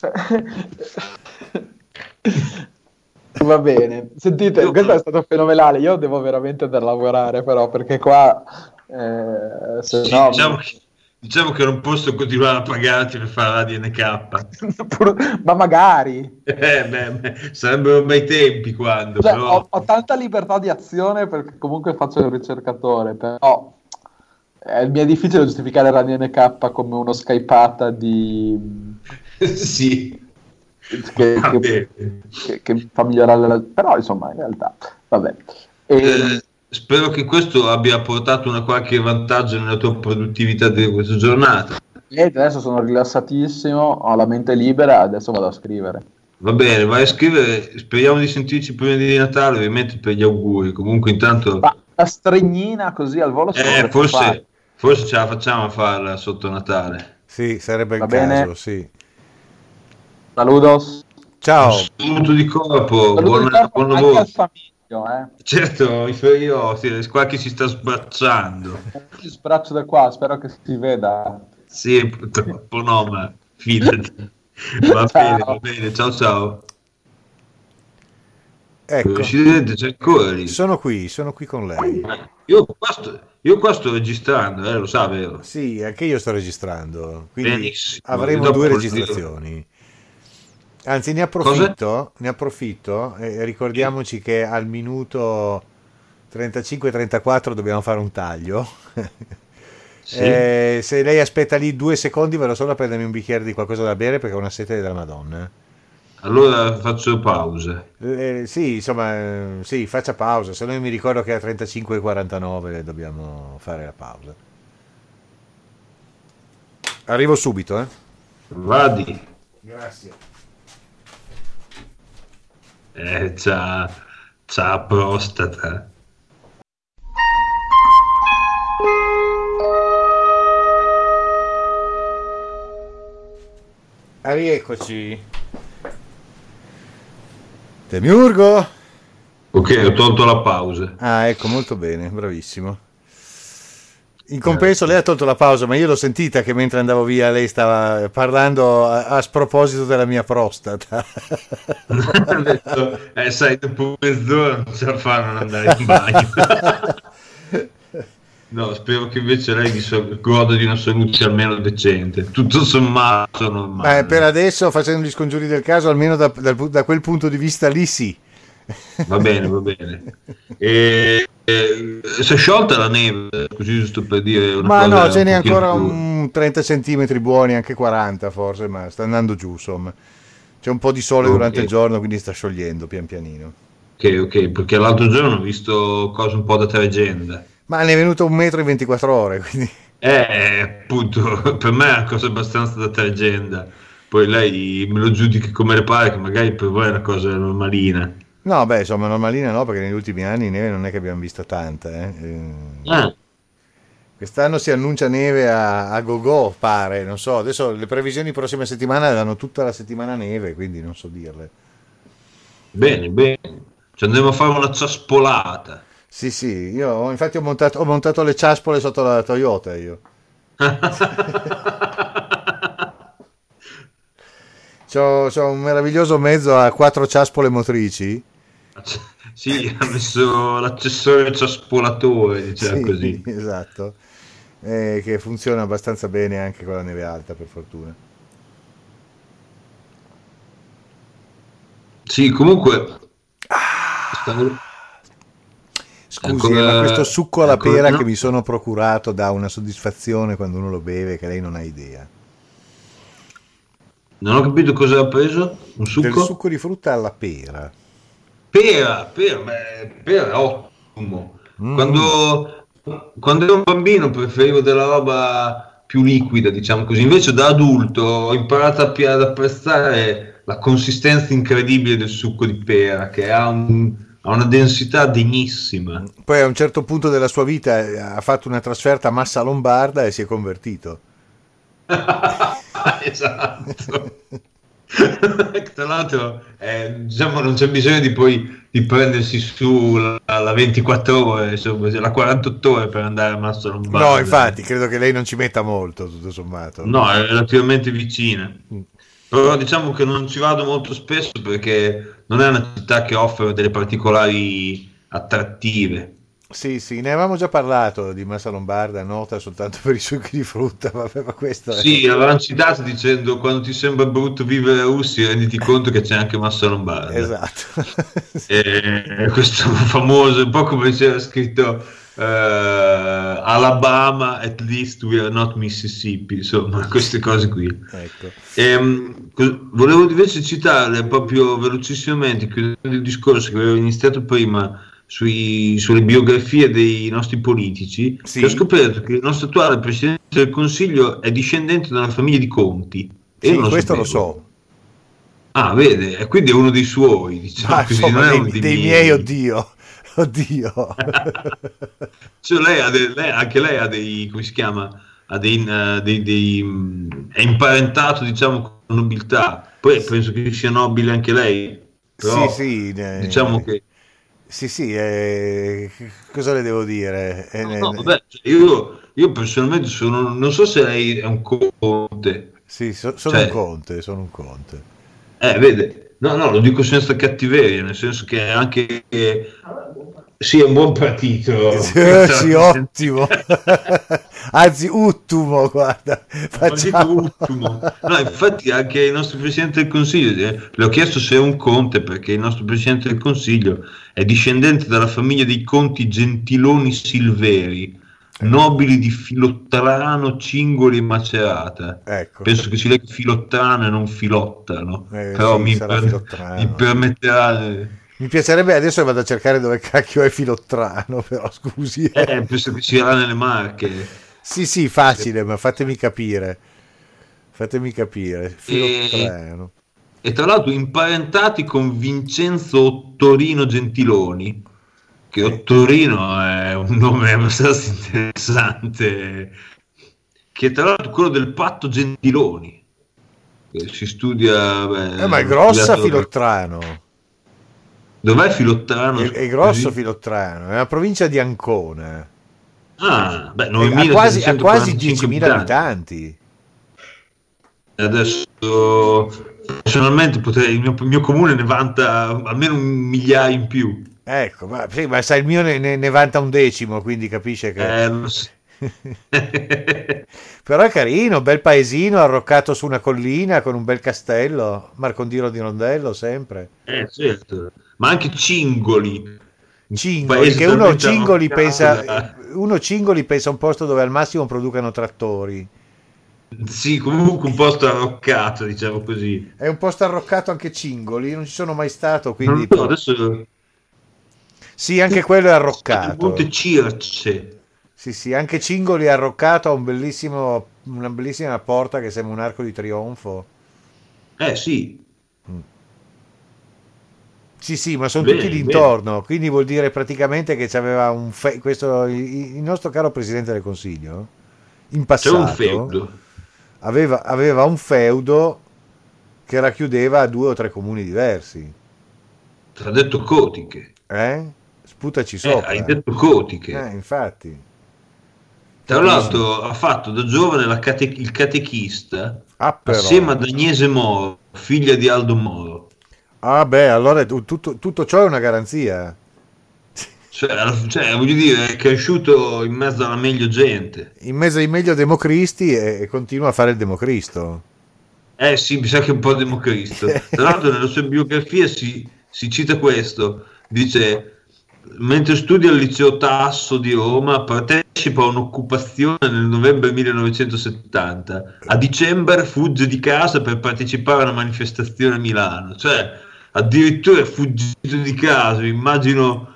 Va bene, sentite, Io- questo è stato fenomenale. Io devo veramente andare a lavorare, però, perché qua eh, se Sì, no, diciamo, che, diciamo che non posso continuare a pagarti per fare la DNK. ma magari. Eh, beh, sarebbero bei tempi quando, Cioè, però... ho, ho tanta libertà di azione perché comunque faccio il ricercatore, però eh, mi è difficile giustificare la DNK come uno skypata di sì, che, che- che- che fa migliorare la... però insomma in realtà vabbè. E- Eh, spero che questo abbia portato una qualche vantaggio nella tua produttività di questa giornata. Niente, adesso sono rilassatissimo, ho la mente libera, adesso vado a scrivere. Va bene, vai a scrivere, speriamo di sentirci prima di Natale, ovviamente per gli auguri. Comunque intanto... Ma la stregnina così al volo eh, forse, forse ce la facciamo a farla sotto Natale. Sì, sarebbe Va il bene. caso, sì. Saludos. Ciao. Saluto di corpo, Saluto buon, di corpo buon lavoro. Eh. Certo, inferiore, sì, qua chi si sta sbracciando. Io sbraccio da qua, spero che si veda. Sì, purtroppo no, ma fidati. Va ciao. bene, va bene, ciao ciao. Ecco. Presidente, c'è ancora lì. Sono qui, sono qui con lei. Io qua sto, io qua sto registrando, eh, lo sa, vero? Sì, anche io sto registrando. Quindi Benissimo. avremo due registrazioni. Anzi, ne approfitto, ne approfitto e ricordiamoci che al minuto 35-34 dobbiamo fare un taglio. Sì. Eh, se lei aspetta lì due secondi, vado solo a prendermi un bicchiere di qualcosa da bere perché ho una sete della Madonna. Allora faccio pause. Eh, sì, insomma, eh, sì, faccia pausa, se no mi ricordo che a 35.49 dobbiamo fare la pausa. Arrivo subito, eh. Vadi. Grazie. Eh, c'ha, c'ha prostata. Ah, rieccoci. Demiurgo. Ok, ho tolto la pausa. Ah, ecco, molto bene, bravissimo. In compenso lei ha tolto la pausa, ma io l'ho sentita che mentre andavo via lei stava parlando a, a sproposito della mia prostata. detto, eh, sai, dopo mezz'ora non ce la fa non andare in bagno. No, spero che invece lei so- goda di una salute almeno decente. Tutto sommato normale. Beh, per adesso, facendo gli scongiuri del caso, almeno da, da, da quel punto di vista lì sì. Va bene, va bene. E, e, si è sciolta la neve, così giusto per dire una Ma no, ce n'è ancora più... un 30 cm buoni, anche 40 forse, ma sta andando giù, insomma. C'è un po' di sole okay. durante il giorno, quindi sta sciogliendo pian pianino. Ok, ok, perché l'altro giorno ho visto cose un po' da leggenda. Ma ne è venuto un metro in 24 ore, quindi... Eh, appunto, per me è una cosa abbastanza da leggenda. Poi lei me lo giudichi come le pare, che magari per voi è una cosa normalina. No, beh, insomma, normalina no, perché negli ultimi anni neve non è che abbiamo visto tanta. Eh. Ah. Quest'anno si annuncia neve a, a go-go, pare, non so. Adesso le previsioni prossima settimana danno tutta la settimana neve, quindi non so dirle. Bene, bene. Ci andremo a fare una ciaspolata. Sì, sì, io ho, infatti ho montato, ho montato le ciaspole sotto la Toyota io. c'ho, c'ho, un meraviglioso mezzo a quattro ciaspole motrici. Sì, ha messo l'accessorio ciaspolatore, diciamo sì, così. Esatto, eh, che funziona abbastanza bene anche con la neve alta, per fortuna. Sì, comunque... Ah. Stanno Scusi, ancora, ma questo succo alla pera no? che mi sono procurato dà una soddisfazione quando uno lo beve che lei non ha idea. Non ho capito cosa ha preso? Un succo? Del succo di frutta alla pera. Pera, pera, pera è ottimo. Mm. Quando, quando ero un bambino preferivo della roba più liquida, diciamo così. Invece da adulto ho imparato ad apprezzare la consistenza incredibile del succo di pera, che ha un, ha una densità degnissima. Poi a un certo punto della sua vita eh, ha fatto una trasferta a Massa Lombarda e si è convertito. esatto. Tra l'altro, eh, diciamo, non c'è bisogno di poi di prendersi su la, la 24 ore, insomma, la 48 ore per andare a Massa Lombarda. No, infatti, credo che lei non ci metta molto, tutto sommato. No, è relativamente vicina. Mm. Però diciamo che non ci vado molto spesso perché non è una città che offre delle particolari attrattive. Sì, sì, ne avevamo già parlato di Massa Lombarda, nota soltanto per i succhi di frutta, vabbè, ma questo è... Sì, l'avevamo citato dicendo quando ti sembra brutto vivere a Russia renditi conto che c'è anche Massa Lombarda. Esatto. e questo famoso, un po' come c'era scritto uh, Alabama, at least we are not Mississippi, insomma, queste cose qui. Ecco. E, um, volevo invece citare proprio velocissimamente, chiudendo il discorso che avevo iniziato prima sui, sulle biografie dei nostri politici, sì. ho scoperto che il nostro attuale Presidente del Consiglio è discendente da una famiglia di Conti. E sì, lo questo sapevo. lo so. Ah, vede, e quindi è uno dei suoi, diciamo ah, così, insomma, dei, dei, dei, miei, oddio. Oddio. cioè, lei ha de, lei, anche lei ha dei, come si chiama? Ha dei, uh, dei, è imparentato, diciamo, con nobiltà. Poi penso che sia nobile anche lei. Però, sì, sì. Diciamo che sì, sì, eh, cosa le devo dire? Eh, no, no, vabbè, cioè, io, io, personalmente sono, non so se lei è un conte. Sì, so, sono cioè, un conte, sono un conte. Eh, vede, no, no, lo dico senza cattiveria, nel senso che anche sì, è un buon partito. Eh, sì, ottimo. Anzi, uttumo, guarda. Facciamo. Uttumo. No, infatti anche il nostro Presidente del Consiglio, eh, le ho chiesto se è un conte perché il nostro Presidente del Consiglio è discendente dalla famiglia dei conti Gentiloni Silveri, eh. nobili di Filottrano, Cingoli e Macerata. Ecco. Penso che si legga Filottrano e non Filottano, eh, però sì, mi, per, mi permetterà... Mi piacerebbe adesso vado a cercare dove cacchio è Filottrano, però scusi. Eh, penso che sia nelle Marche. Sì, sì, facile, ma fatemi capire. Fatemi capire. Filottrano. E, e tra l'altro imparentati con Vincenzo Ottorino Gentiloni, che Ottorino è un nome abbastanza interessante, che tra l'altro è quello del patto Gentiloni. Che si studia... Beh, eh, ma è grossa Filottrano. Dov'è Filottrano? È, è grosso così? Filottrano, è la provincia di Ancona. Ah, beh, ha quasi, ha quasi 10.000 abitanti. Adesso personalmente potrei, il, mio, il mio, comune ne vanta almeno un migliaio in più. Ecco, ma, sì, ma sai, il mio ne, ne, vanta un decimo, quindi capisce che... Eh, so. Però è carino, bel paesino arroccato su una collina con un bel castello, Marcondino di Rondello sempre. Eh, certo ma anche Cingoli. Cingoli, che uno Cingoli, pensa, uno Cingoli pensa a un posto dove al massimo producano trattori. Sì, comunque un posto arroccato, diciamo così. È un posto arroccato anche Cingoli, non ci sono mai stato, quindi... No, adesso... Sì, anche quello è arroccato. Monte Circe. Sì, sì, anche Cingoli è arroccato a un bellissimo, una bellissima porta che sembra un arco di trionfo. Eh sì, sì, sì, ma sono bene, tutti d'intorno, bene. quindi vuol dire praticamente che c'aveva un fe- questo il nostro caro presidente del Consiglio in passato un feudo. Aveva, aveva un feudo che racchiudeva due o tre comuni diversi. Ti ha detto Cotiche. Eh? Sputaci eh, sopra. Eh, hai detto Cotiche. Eh, infatti. Tra l'altro ha fatto da giovane cate- il catechista ah, assieme ad Agnese Moro, figlia di Aldo Moro. Ah beh, allora tutto, tutto ciò è una garanzia. Cioè, cioè, voglio dire, è cresciuto in mezzo alla meglio gente. In mezzo ai meglio democristi e, e continua a fare il democristo. Eh sì, mi sa che è un po' democristo. Tra l'altro nella sua biografia si, si cita questo, dice, mentre studia al liceo Tasso di Roma, partecipa a un'occupazione nel novembre 1970. A dicembre fugge di casa per partecipare a una manifestazione a Milano. Cioè, addirittura è fuggito di casa, immagino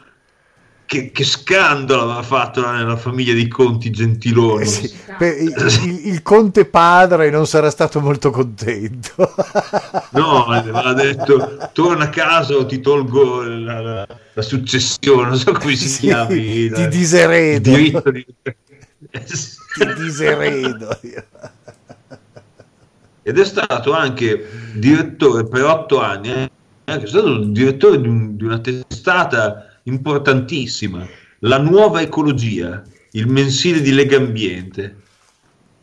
che, che, scandalo aveva fatto nella famiglia dei conti Gentiloni. Eh sì, il, il, il, conte padre non sarà stato molto contento. no, aveva detto torna a casa o ti tolgo la, la, la successione, non so come si sì, chiami. Ti diseredo. Di... ti diseredo. Ed è stato anche direttore per otto anni eh, è stato il direttore di, un, di una testata importantissima, La Nuova Ecologia, il mensile di Lega Ambiente.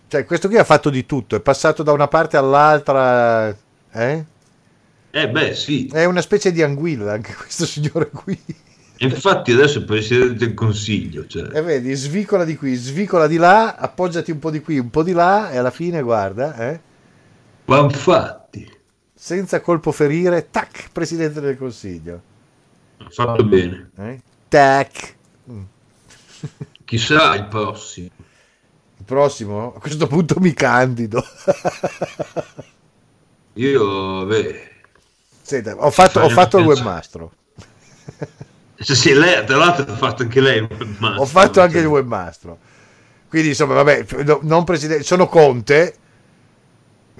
Cioè, questo qui ha fatto di tutto, è passato da una parte all'altra, eh? Eh beh, sì. È una specie di anguilla anche questo signore qui. Infatti adesso è presidente del consiglio. Cioè. E vedi, svicola di qui, svicola di là, appoggiati un po' di qui, un po' di là e alla fine guarda, eh? Ma infatti senza colpo ferire, tac, Presidente del Consiglio. Ha fatto bene. Eh? Tac. Mm. Chissà il prossimo. Il prossimo? A questo punto mi candido. Io, beh... Senta, ho fatto, ho fatto il webmastro. Cioè, sì, lei, tra l'altro ha fatto anche lei il webmaster. Ho fatto anche il webmastro. Quindi insomma, vabbè, non presidente, sono Conte,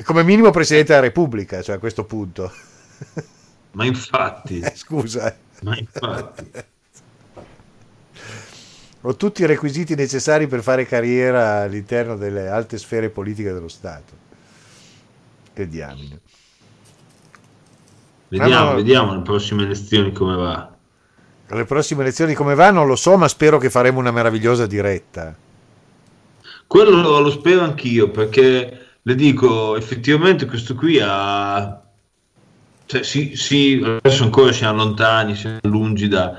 come minimo presidente della Repubblica, cioè a questo punto. Ma infatti. Eh, scusa. Ma infatti. Ho tutti i requisiti necessari per fare carriera all'interno delle alte sfere politiche dello Stato. Che diamine. Vediamo, no, vediamo le prossime elezioni come va. Le prossime elezioni come va non lo so, ma spero che faremo una meravigliosa diretta. Quello lo, lo spero anch'io, perché le dico, effettivamente questo qui ha... Cioè, sì, sì, adesso ancora siamo lontani, siamo lungi da...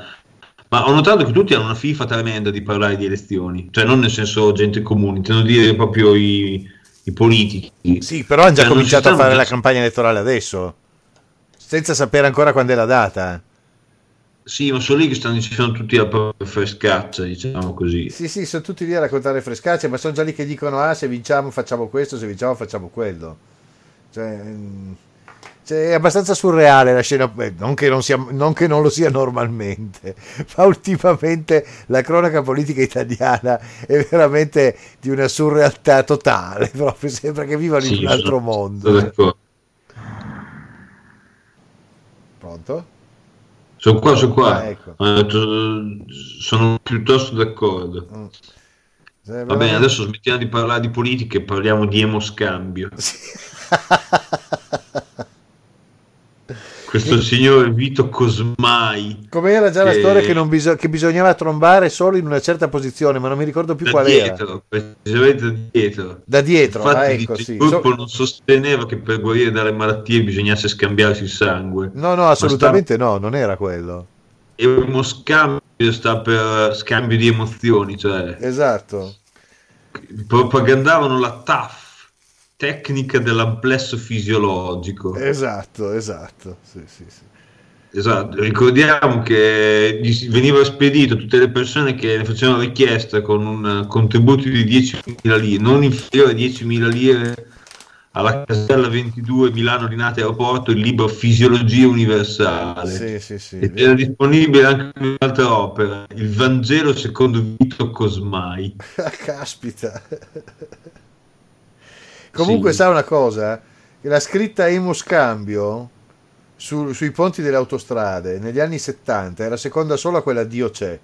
Ma ho notato che tutti hanno una fifa tremenda di parlare di elezioni, cioè non nel senso gente comune, intendo dire proprio i, i politici. Sì, però hanno già cioè, cominciato a fare la campagna elettorale adesso, senza sapere ancora quando è la data. Sì, ma sono lì che stanno dicendo tutti propria frescaccia, diciamo così. Sì, sì, sono tutti lì a raccontare frescacce, ma sono già lì che dicono, ah, se vinciamo facciamo questo, se vinciamo facciamo quello. Cioè, mm, cioè è abbastanza surreale la scena, non, che non, sia, non che non lo sia normalmente, ma ultimamente la cronaca politica italiana è veramente di una surrealtà totale, proprio sembra che vivano sì, in un altro mondo. Pronto? Sono qua, sono qua. Ah, ecco. sono piuttosto d'accordo. Mm. Va bene, adesso smettiamo di parlare di politica e parliamo di emoscambio. Sì. questo signore Vito Cosmai. Come era già che... la storia che, bis- che, bisognava trombare solo in una certa posizione, ma non mi ricordo più da qual dietro, era. Precisamente da dietro. Da dietro, Infatti, ah, ecco, sì. il gruppo so... non sosteneva che per guarire dalle malattie bisognasse scambiarsi il sangue. No, no, assolutamente sta... no, non era quello. E uno scambio sta per scambio di emozioni, cioè... Esatto. Propagandavano la TAF tecnica dell'amplesso fisiologico. Esatto, esatto. Sì, sì, sì. Esatto, ricordiamo che veniva spedito a tutte le persone che ne facevano richiesta con un contributo di 10.000 lire, non inferiore a 10.000 lire, alla casella 22 Milano Rinate Aeroporto il libro Fisiologia Universale. Sì, sì, sì. Ed era disponibile anche un'altra opera, Il Vangelo secondo Vito Cosmai. Caspita. Comunque sì. sa una cosa, che la scritta emoscambio su, sui ponti delle autostrade negli anni 70 era seconda solo a quella Dio c'è.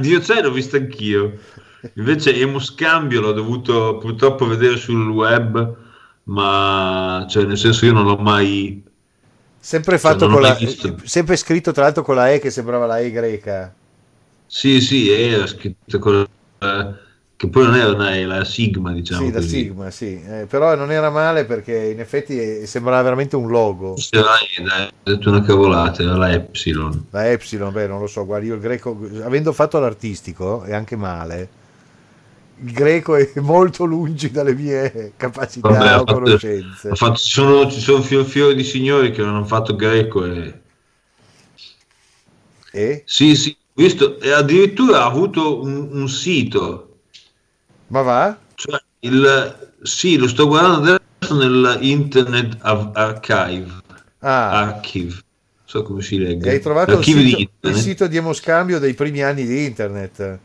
Dio c'è l'ho vista anch'io. Invece emoscambio l'ho dovuto purtroppo vedere sul web, ma cioè nel senso io non l'ho mai sempre cioè, fatto cioè, con la sempre scritto tra l'altro con la E che sembrava la E greca. Sì, sì, era scritto con la che poi non era una, la Sigma, diciamo. Sì, la Sigma, sì, eh, però non era male perché in effetti sembrava veramente un logo. Sì, dai, detto una cavolata, era la Epsilon. La Epsilon, beh, non lo so, guarda, io il greco, avendo fatto l'artistico, e anche male, il greco è molto lungi dalle mie capacità Vabbè, o conoscenze. Fatto, ci sono, ci sono fior, fior di signori che non hanno fatto greco e... E? Sì, sì, visto, e addirittura ha avuto un, un sito ma va? Cioè, il, sì, lo sto guardando adesso nell'Internet Archive. Ah. Archive. So come si legge. hai trovato il sito, il sito, di emoscambio dei primi anni di Internet?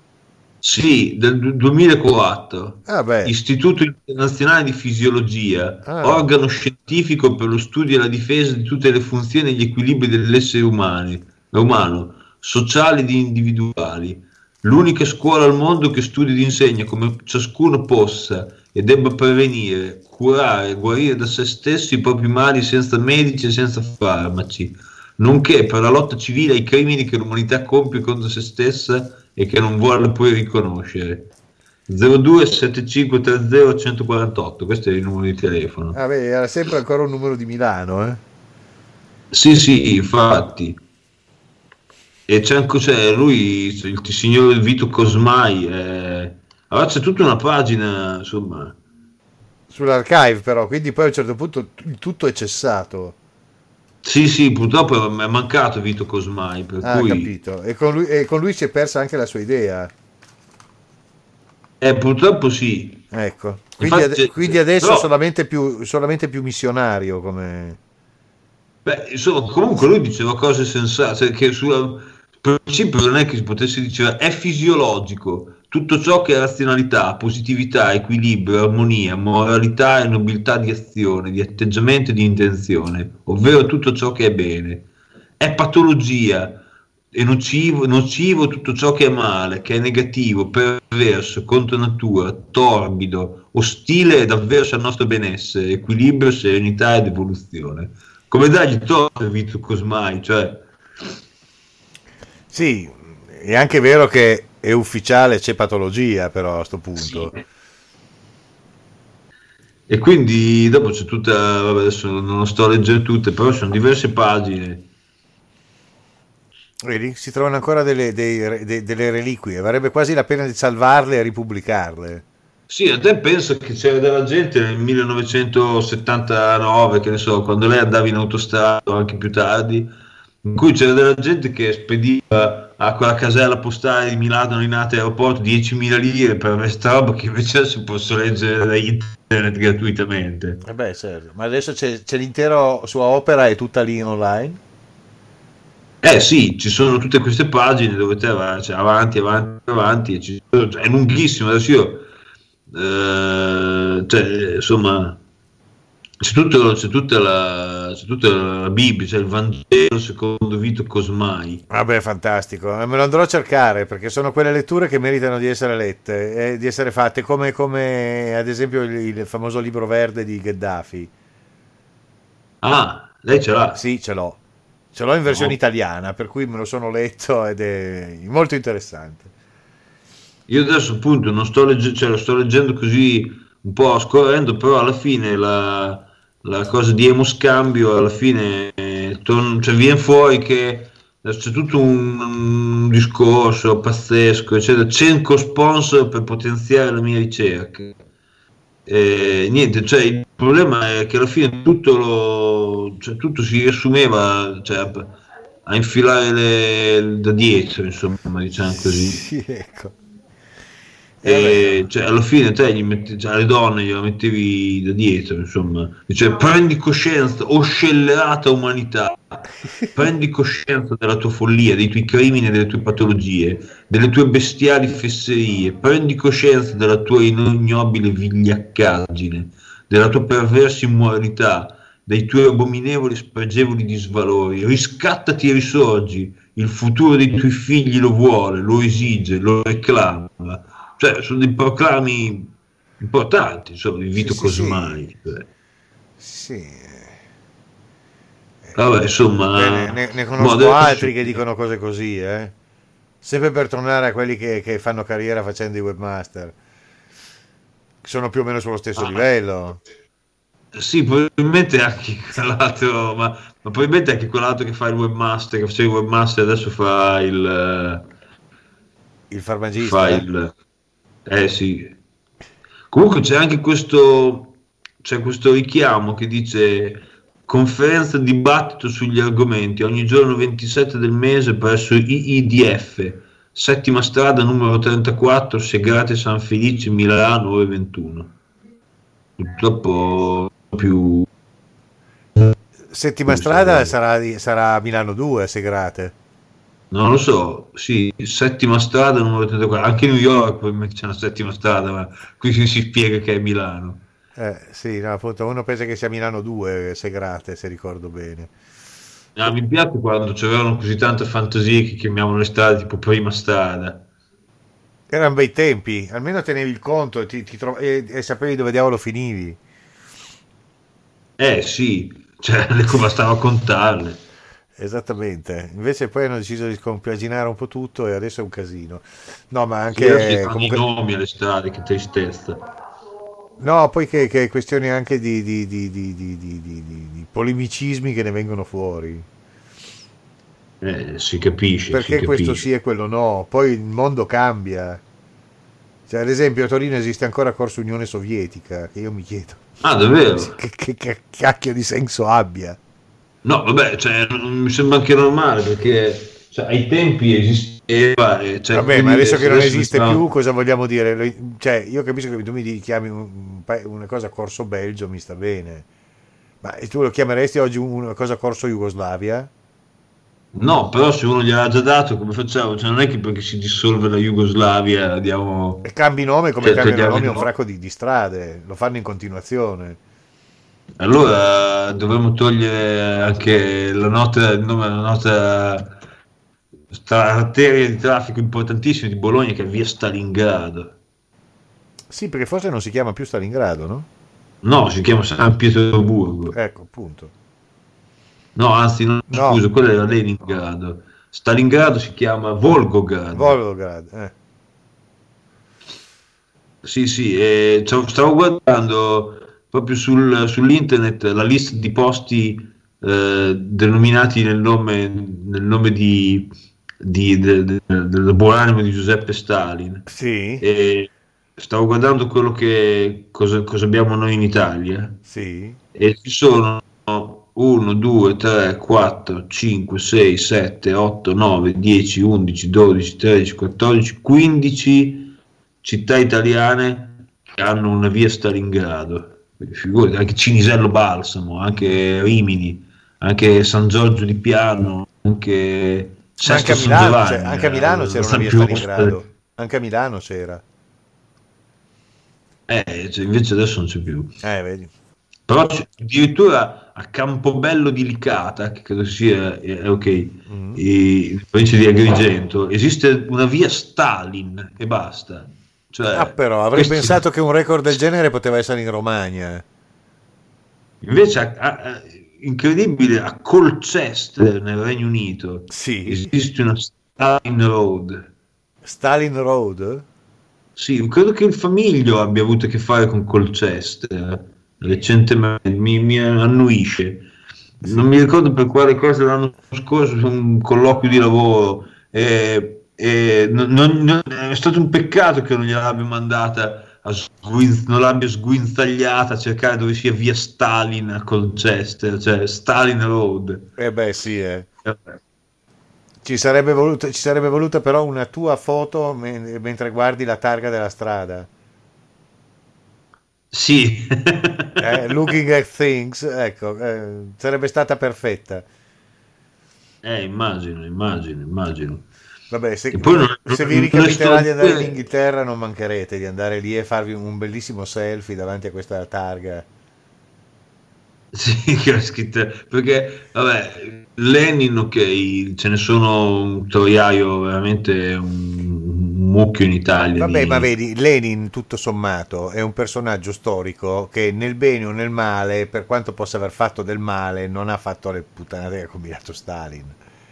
Sì, del 2004. Ah, Istituto Internazionale di Fisiologia, ah. organo scientifico per lo studio e la difesa di tutte le funzioni e gli equilibri dell'essere umano, umano sociali ed individuali L'unica scuola al mondo che studi ed insegna come ciascuno possa e debba prevenire, curare e guarire da se stesso i propri mali senza medici e senza farmaci, nonché per la lotta civile ai crimini che l'umanità compie contro se stessa e che non vuole poi riconoscere. 027530 148, questo è il numero di telefono. Ah beh, era sempre ancora un numero di Milano, eh? Sì, sì, infatti e c'è anche c'è lui, il signor Vito Cosmai. Eh, allora c'è tutta una pagina, insomma. Sull'archive, però, quindi poi a un certo punto tutto è cessato. Sì, sì, purtroppo è mancato Vito Cosmai. Per ah, cui... capito. E con, lui, e con lui si è persa anche la sua idea. Eh, purtroppo sì. Ecco, quindi, ad, quindi adesso però... solamente, più, solamente più missionario come... Beh, insomma, comunque lui diceva cose sensate, cioè che sul principio non è che si potesse dire, è fisiologico, tutto ciò che è razionalità, positività, equilibrio, armonia, moralità e nobiltà di azione, di atteggiamento e di intenzione, ovvero tutto ciò che è bene. È patologia, è nocivo, nocivo tutto ciò che è male, che è negativo, perverso, contro natura, torbido, ostile ed avverso al nostro benessere, equilibrio, serenità ed evoluzione. Come dargli torto Vito Cosmai, cioè... Sì, è anche vero che è ufficiale, c'è patologia però a questo punto. Sì. E quindi dopo c'è tutta, vabbè, adesso non sto a leggere tutte, però sono diverse pagine. Vedi, si trovano ancora delle, dei, de, delle reliquie, varrebbe quasi la pena di salvarle e ripubblicarle. Sì, a te penso che c'era della gente nel 1979, che ne so, quando lei andava in autostrada o anche più tardi, in cui c'era della gente che spediva a quella casella postale di Milano in aeroporto 10.000 lire per questa roba che invece si possono leggere da internet gratuitamente. Eh beh, certo. Ma adesso c'è, c'è l'intero sua opera è tutta lì online? Eh sì, ci sono tutte queste pagine dove te vai cioè, avanti, avanti, avanti, ci, cioè, è lunghissimo. Adesso io, eh, cioè, insomma, c'è, tutto, c'è, tutta la, c'è, tutta la, Bibbia, c'è il Vangelo secondo Vito Cosmai. Vabbè, fantastico, me lo andrò a cercare perché sono quelle letture che meritano di essere lette, eh, di essere fatte, come, come ad esempio il, il, famoso libro verde di Gheddafi. Ah, lei ce l'ha? Sì, ce l'ho. Ce l'ho in versione no. italiana, per cui me lo sono letto ed è molto interessante. Io adesso appunto non sto leggendo, cioè lo sto leggendo così un po' scorrendo, però alla fine la la cosa di emo scambio alla fine torn- cioè viene fuori che c'è tutto un, un discorso pazzesco eccetera c'è un sponsor per potenziare la mia ricerca. E, niente cioè il problema è che alla fine tutto, lo, cioè, tutto si riassumeva cioè, a infilare le, da dietro insomma diciamo così. Sì, ecco e, cioè, alla fine te gli metti, cioè, alle donne glielo mettevi da dietro insomma. Cioè, prendi coscienza o scellerata umanità. Prendi coscienza della tua follia dei tuoi crimini delle tue patologie delle tue bestiali fesserie. Prendi coscienza della tua ignobile vigliaccaggine della tua perversa immoralità dei tuoi abominevoli spregevoli disvalori. Riscattati e risorgi. Il futuro dei tuoi figli lo vuole lo esige lo reclama cioè sono dei proclami importanti, insomma, di Vito sì, Cosmai. Sì, cioè. sì. Vabbè, insomma, Bene, ne, ne, conosco altri che dicono cose così, eh? sempre per tornare a quelli che, che, fanno carriera facendo i webmaster, sono più o meno sullo stesso ah, livello. Sì, probabilmente anche quell'altro, ma, ma, probabilmente anche quell'altro che fa il webmaster, che faceva il webmaster, adesso fa il... Il farmacista? Fa il, eh sì. Comunque c'è anche questo, c'è questo richiamo che dice conferenza dibattito sugli argomenti ogni giorno 27 del mese presso IIDF, settima strada numero 34, Segrate San Felice, Milano, ore 21. Purtroppo più... Settima strada sarà, sarà Milano 2, Segrate. Non lo so, sì, settima strada numero 34, anche New York c'è una settima strada, ma qui si, si spiega che è Milano. Eh, sì, no, appunto, uno pensa che sia Milano 2, Segrate, se ricordo bene. No, mi piace quando c'erano così tante fantasie che chiamiamolo le strade tipo prima strada. Erano bei tempi, almeno tenevi il conto e, ti, ti tro- e, e sapevi dove diavolo finivi. Eh sì, cioè, bastava contarle. Esattamente, invece poi hanno deciso di scompaginare un po' tutto e adesso è un casino. No, ma anche... Comunque... i nomi alle strade, che tristezza. No, poi che, che questioni anche di, di, di, di, polemicismi che ne vengono fuori. Eh, si capisce. Perché si questo capisce. sì e quello no, poi il mondo cambia. Cioè, ad esempio a Torino esiste ancora Corso Unione Sovietica, che io mi chiedo. Ah, davvero? Che, che, che cacchio di senso abbia. No, vabbè, cioè, mi sembra anche normale perché cioè, ai tempi esisteva. Cioè, vabbè, ma adesso che non esiste sta... più, cosa vogliamo dire? Cioè, io capisco che tu mi chiami un, una cosa Corso Belgio, mi sta bene. Ma tu lo chiameresti oggi una cosa corso Jugoslavia? No, però se uno gliel'ha già dato, come facciamo? Cioè, non è che perché si dissolve la Jugoslavia diamo... E cambi nome come cioè, cambiano nomi un fracco di, di, strade, lo fanno in continuazione. Allora dovremmo togliere anche la nota, il nome, la nota arteria di traffico importantissima di Bologna che è via Stalingrado. Sì, perché forse non si chiama più Stalingrado, no? No, si chiama San Pietroburgo. Ecco, appunto. No, anzi, no, no. scusa, quello era Leningrado. Stalingrado si chiama Volgograd. Volgograd, eh. Sì, sì, eh, stavo guardando proprio sul, sull'internet la lista di posti eh, denominati nel nome, nel nome di, di, de, de, del buon animo di Giuseppe Stalin. Sì. E stavo guardando quello che cosa, cosa abbiamo noi in Italia. Sì. E ci sono 1, 2, 3, 4, 5, 6, 7, 8, 9, 10, 11, 12, 13, 14, 15 città italiane che hanno una via Stalingrado. Figurati, anche Cinisello Balsamo, anche Rimini, anche San Giorgio di Piano, anche Sesto anche, a Milano, Giovanni, cioè, anche a Milano c'era una via Stalingrado. Anche a Milano c'era. Eh, cioè, invece adesso non c'è più. Eh, vedi. Però addirittura a Campobello di Licata, che credo sia è ok, mm-hmm. in provincia di Agrigento, esiste una via Stalin e basta. Cioè, ah, però avrei questi... pensato che un record del genere poteva essere in Romagna. Invece, a, a, incredibile, a Colchester nel Regno Unito sì. esiste una Stalin Road. Stalin Road? Sì, credo che il famiglio abbia avuto a che fare con Colchester recentemente, mi, mi annuisce. Non mi ricordo per quale cosa l'anno scorso, un colloquio di lavoro. E, e non, non, è stato un peccato che non gliel'abbia mandata sguinz- non l'abbia sguinzagliata a cercare dove sia via Stalin a Colchester, cioè Stalin Road. Eh beh, sì, eh. Ci sarebbe, voluto, ci sarebbe voluta però una tua foto mentre guardi la targa della strada. Sì. eh, looking at things, ecco, eh, sarebbe stata perfetta. Eh, immagino, immagino, immagino. Vabbè, se, non, se vi ricapiterà di andare in Inghilterra non mancherete di andare lì e farvi un bellissimo selfie davanti a questa targa. Sì, che ha scritto, perché vabbè, Lenin ok, ce ne sono un troiaio veramente un, un mucchio in Italia. Vabbè, di... ma vedi, Lenin tutto sommato è un personaggio storico che nel bene o nel male, per quanto possa aver fatto del male, non ha fatto le puttanate che ha combinato Stalin.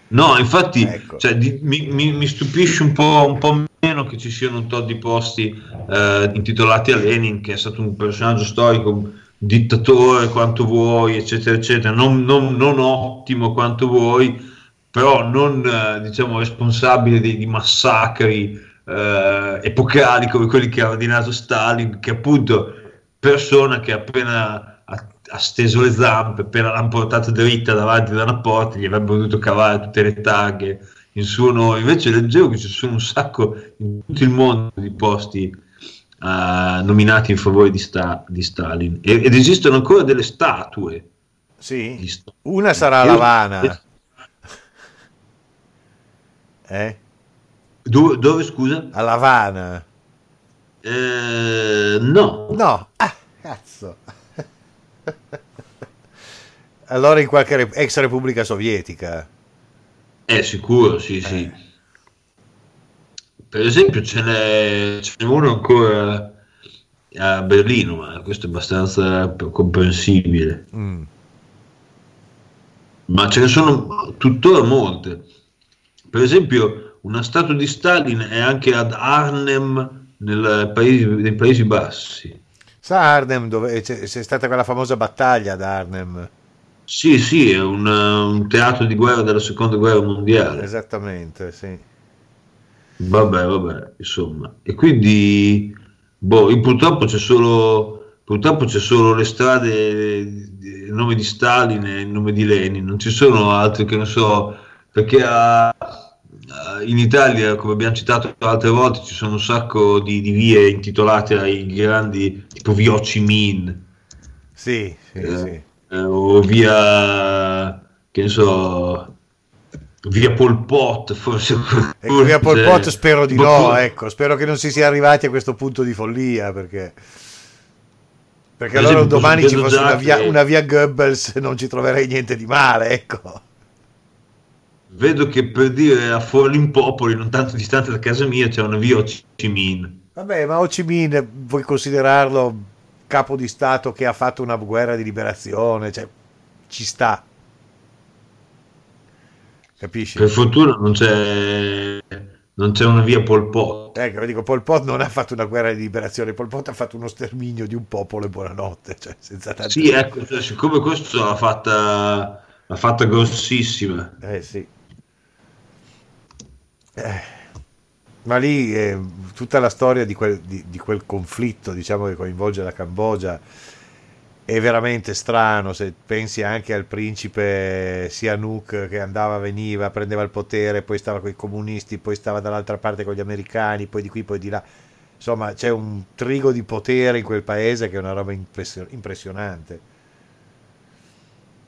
No, infatti ecco. cioè, di, mi, mi, mi, stupisce un po', un po', meno che ci siano un tot di posti eh, intitolati a Lenin, che è stato un personaggio storico, dittatore quanto vuoi, eccetera, eccetera, non, non, non ottimo quanto vuoi, però non eh, diciamo responsabile di, di massacri eh, epocali come quelli che ha ordinato Stalin, che appunto persona che appena ha steso le zampe, appena l'hanno portata dritta davanti da una porta, gli avrebbero dovuto cavare tutte le taghe in suo nome. Invece leggevo che ci sono un sacco in tutto il mondo di posti uh, nominati in favore di, sta, di Stalin ed, ed esistono ancora delle statue. Sì, una sarà a Lavana. Eh? Dove, dove, scusa? A Lavana. Eh, no. No, ah, cazzo. allora in qualche ex repubblica sovietica. Eh, sicuro, sì, sì. Eh. Per esempio ce n'è, ce n'è uno ancora a Berlino, ma questo è abbastanza comprensibile. Mm. Ma ce ne sono tuttora molte. Per esempio, una statua di Stalin è anche ad Arnhem nel paese, nei Paesi Bassi. Sa Arnhem dove c'è, c'è, stata quella famosa battaglia ad Arnhem? Sì, sì, è un, un, teatro di guerra della seconda guerra mondiale. Esattamente, sì. Vabbè, vabbè, insomma. E quindi, boh, purtroppo c'è solo, purtroppo c'è solo le strade, il nome di Stalin e il nome di Lenin, non ci sono altri che ne so, perché a eh, in Italia, come abbiamo citato altre volte, ci sono un sacco di, di vie intitolate ai grandi, tipo Via Ho Chi Minh. Sì, sì, eh, sì. eh, o via, che ne so, via Pol Pot, forse. Ecco, via Pol Pot spero di no, ecco, spero che non si sia arrivati a questo punto di follia, perché... Perché per allora domani ci fosse una via, una via Goebbels non ci troverei niente di male, ecco. Vedo che per dire a Forlì Popoli, non tanto distante da casa mia, c'è una via Ho Chi Minh. Vabbè, ma Ho Chi Minh vuoi considerarlo capo di Stato che ha fatto una guerra di liberazione? Cioè, ci sta. Capisci? Per fortuna non c'è, non c'è una via Pol Pot. Ecco, dico, Pol Pot non ha fatto una guerra di liberazione, Pol Pot ha fatto uno sterminio di un popolo e buonanotte. Cioè, senza tanto... Sì, ecco, cioè, siccome questo l'ha fatta, l'ha fatta grossissima. Eh sì. Eh. Ma lì eh, tutta la storia di quel, di, di quel conflitto, diciamo, che coinvolge la Cambogia è veramente strano se pensi anche al principe Sihanouk che andava, veniva, prendeva il potere, poi stava con i comunisti, poi stava dall'altra parte con gli americani, poi di qui, poi di là. Insomma, c'è un trigo di potere in quel paese che è una roba impressionante.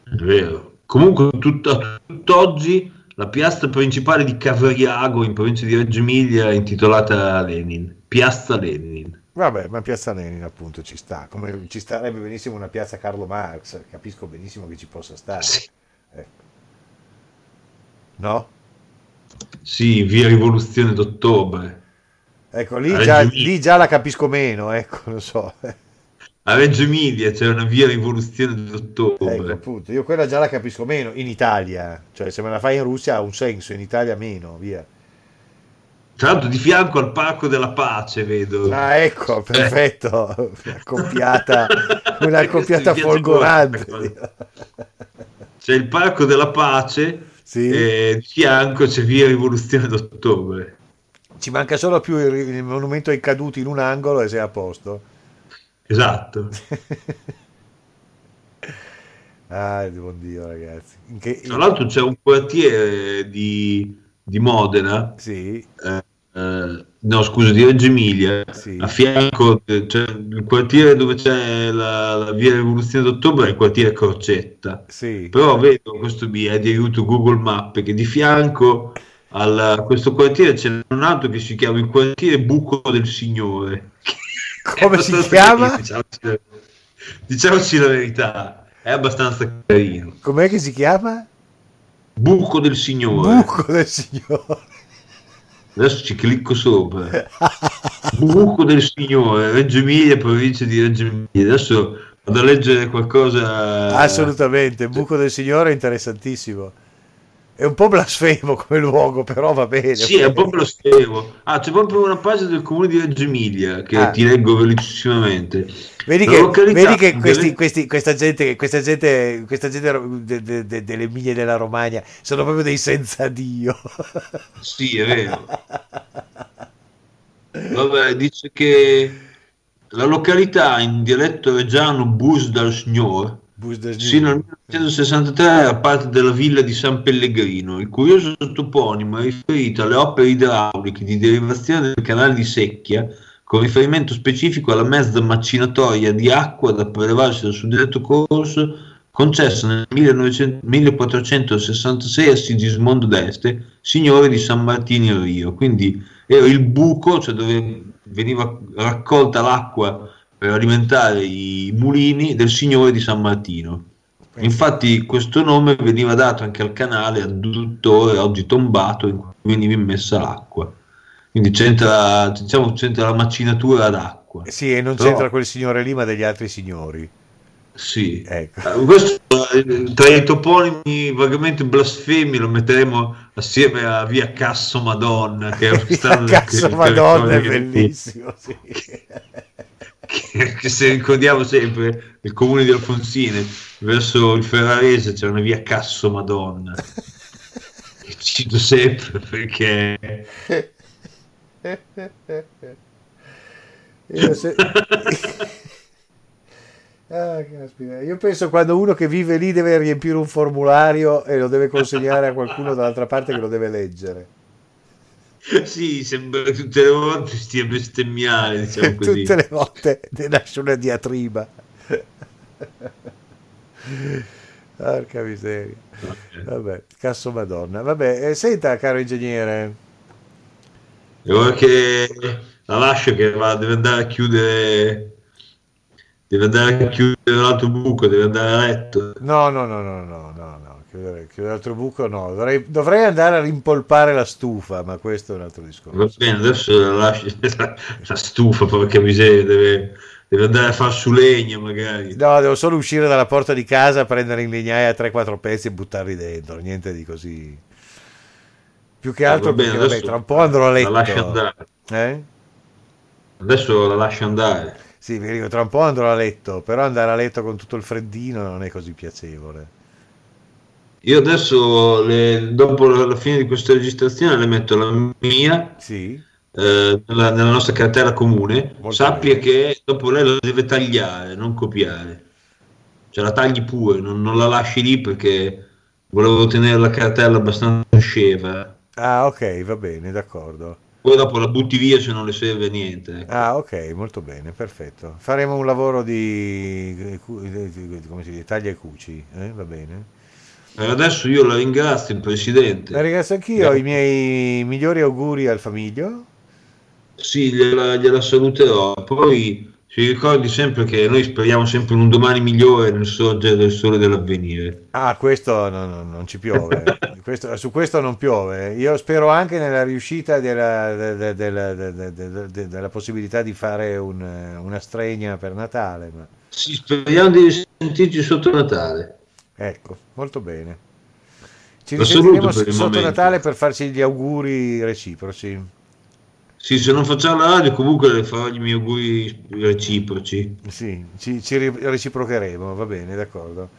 È vero. Comunque, tut- tutt'oggi la piazza principale di Cavriago in provincia di Reggio Emilia è intitolata Lenin, Piazza Lenin. Vabbè, ma Piazza Lenin appunto ci sta, come ci starebbe benissimo una piazza Carlo Marx, capisco benissimo che ci possa stare. Sì. Ecco. No? Sì, via Rivoluzione d'Ottobre. Ecco, lì già, lì già, la capisco meno, ecco, lo so. A Reggio Emilia c'è una via Rivoluzione d'Ottobre. Ecco, appunto, io quella già la capisco meno, in Italia, cioè se me la fai in Russia ha un senso, in Italia meno, via. Tra l'altro di fianco al Parco della Pace, vedo. Ah, ecco, perfetto. Accoppiata, una accoppiata folgorante. C'è il Parco della Pace sì. e di fianco c'è via Rivoluzione d'Ottobre. Ci manca solo più il, il monumento ai caduti in un angolo e sei a posto. Esatto. ah, buon Dio, ragazzi. Che... Tra l'altro c'è un quartiere di, di Modena sì. eh, eh, no scusa di Reggio Emilia sì. a fianco cioè, il quartiere dove c'è la, la via Rivoluzione d'Ottobre è il quartiere Crocetta sì. però vedo questo mi è di aiuto Google Maps che di fianco a questo quartiere c'è un altro che si chiama il quartiere Buco del Signore come si chiama? Diciamoci, diciamoci la verità è abbastanza carino com'è che si chiama? Buco del Signore Buco del Signore Adesso ci clicco sopra. Buco del Signore, Reggio Emilia, provincia di Reggio Emilia. Adesso vado a leggere qualcosa. Assolutamente, Buco del Signore è interessantissimo. È un po' blasfemo come luogo, però va bene. Sì, è un po' blasfemo. Ah, c'è proprio una pagina del comune di Reggio Emilia che ah. ti leggo velocissimamente. Vedi che, vedi che questi, questi, questa gente, questa gente, questa gente de, de, de, delle Emilie della Romagna sono proprio dei senza Dio. Sì, è vero. Vabbè, dice che la località in dialetto reggiano Bus dal Signor Sino al 1963 era parte della villa di San Pellegrino. Il curioso toponimo è riferito alle opere idrauliche di derivazione del canale di Secchia, con riferimento specifico alla mezza macinatoria di acqua da prelevarsi dal suddetto corso concessa nel 1900, 1466 a Sigismondo d'Este, signore di San Martino Rio. Quindi era il buco, cioè dove veniva raccolta l'acqua per alimentare i mulini del Signore di San Martino. Infatti questo nome veniva dato anche al canale adduttore oggi tombato in cui veniva immessa l'acqua. Quindi c'entra, diciamo, c'entra la macinatura d'acqua. Eh sì, e non Però, c'entra quel signore lì, ma degli altri signori. Sì, ecco. Eh, questo, eh, tra i toponimi vagamente blasfemi lo metteremo assieme a via Casso Madonna, che è via Casso Madonna è bellissimo. Sì che, che se ricordiamo sempre il comune di Alfonsine verso il Ferrarese c'è una via Casso Madonna che cito sempre perché io, se... ah, io penso quando uno che vive lì deve riempire un formulario e lo deve consegnare a qualcuno dall'altra parte che lo deve leggere sì, sembra che tutte le volte stia bestemmiare, diciamo così. tutte le volte ne nasce una diatriba. Porca miseria. Vabbè, casso madonna. Vabbè, eh, senta, caro ingegnere. E ora che la lascio che va, deve andare a chiudere deve andare a chiudere l'altro buco, deve andare a letto. No, no, no, no, no, no, no. Chiudere, chiudere l'altro buco no. Dovrei, dovrei, andare a rimpolpare la stufa, ma questo è un altro discorso. Va bene, adesso la lasci la, la stufa, porca miseria, deve, deve andare a far su legna magari. No, devo solo uscire dalla porta di casa, prendere in legnaia 3-4 pezzi e buttarli dentro, niente di così. Più che altro bene, perché vabbè, tra un po' andrò a letto. La lascio andare. Eh? Adesso la lascio andare. Sì, dico, tra un po' andrò a letto, però andare a letto con tutto il freddino non è così piacevole. Io adesso, le, dopo la fine di questa registrazione, le metto la mia sì. eh, nella, nella, nostra cartella comune. Molto Sappia bene. che dopo lei la deve tagliare, non copiare. Cioè la tagli pure, non, non la lasci lì perché volevo tenere la cartella abbastanza sceva. Ah, ok, va bene, d'accordo. Poi dopo la butti via se non le serve niente. Ecco. Ah, ok, molto bene, perfetto. Faremo un lavoro di, come si dice, taglia e cuci, eh? va bene. Adesso io la ringrazio, Presidente. La ringrazio anch'io, i miei migliori auguri al famiglio. Sì, gliela, gliela saluterò. Poi ci ricordi sempre che noi speriamo sempre in un domani migliore nel sorgere del sole dell'avvenire. Ah, questo no, no, non ci piove, questo, su questo non piove. Io spero anche nella riuscita della, della, della, della possibilità di fare un, una stregna per Natale. Ma... Sì, speriamo di sentirci sotto Natale. Ecco, molto bene. Ci risentiremo sotto Natale per farci gli auguri reciproci. Sì, se non facciamo la radio comunque farò i miei auguri reciproci. Sì, ci, ci reciprocheremo, va bene, d'accordo.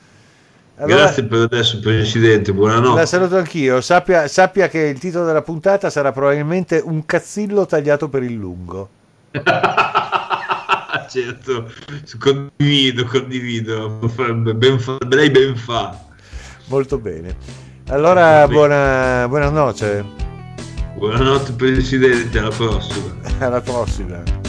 Allora, Grazie per adesso Presidente, buonanotte. La saluto anch'io, sappia, sappia che il titolo della puntata sarà probabilmente un cazzillo tagliato per il lungo. certo, condivido, condivido, ben fa, lei ben fa. Molto bene. Allora, buona, buonanotte. Buonanotte Presidente, alla prossima. alla prossima.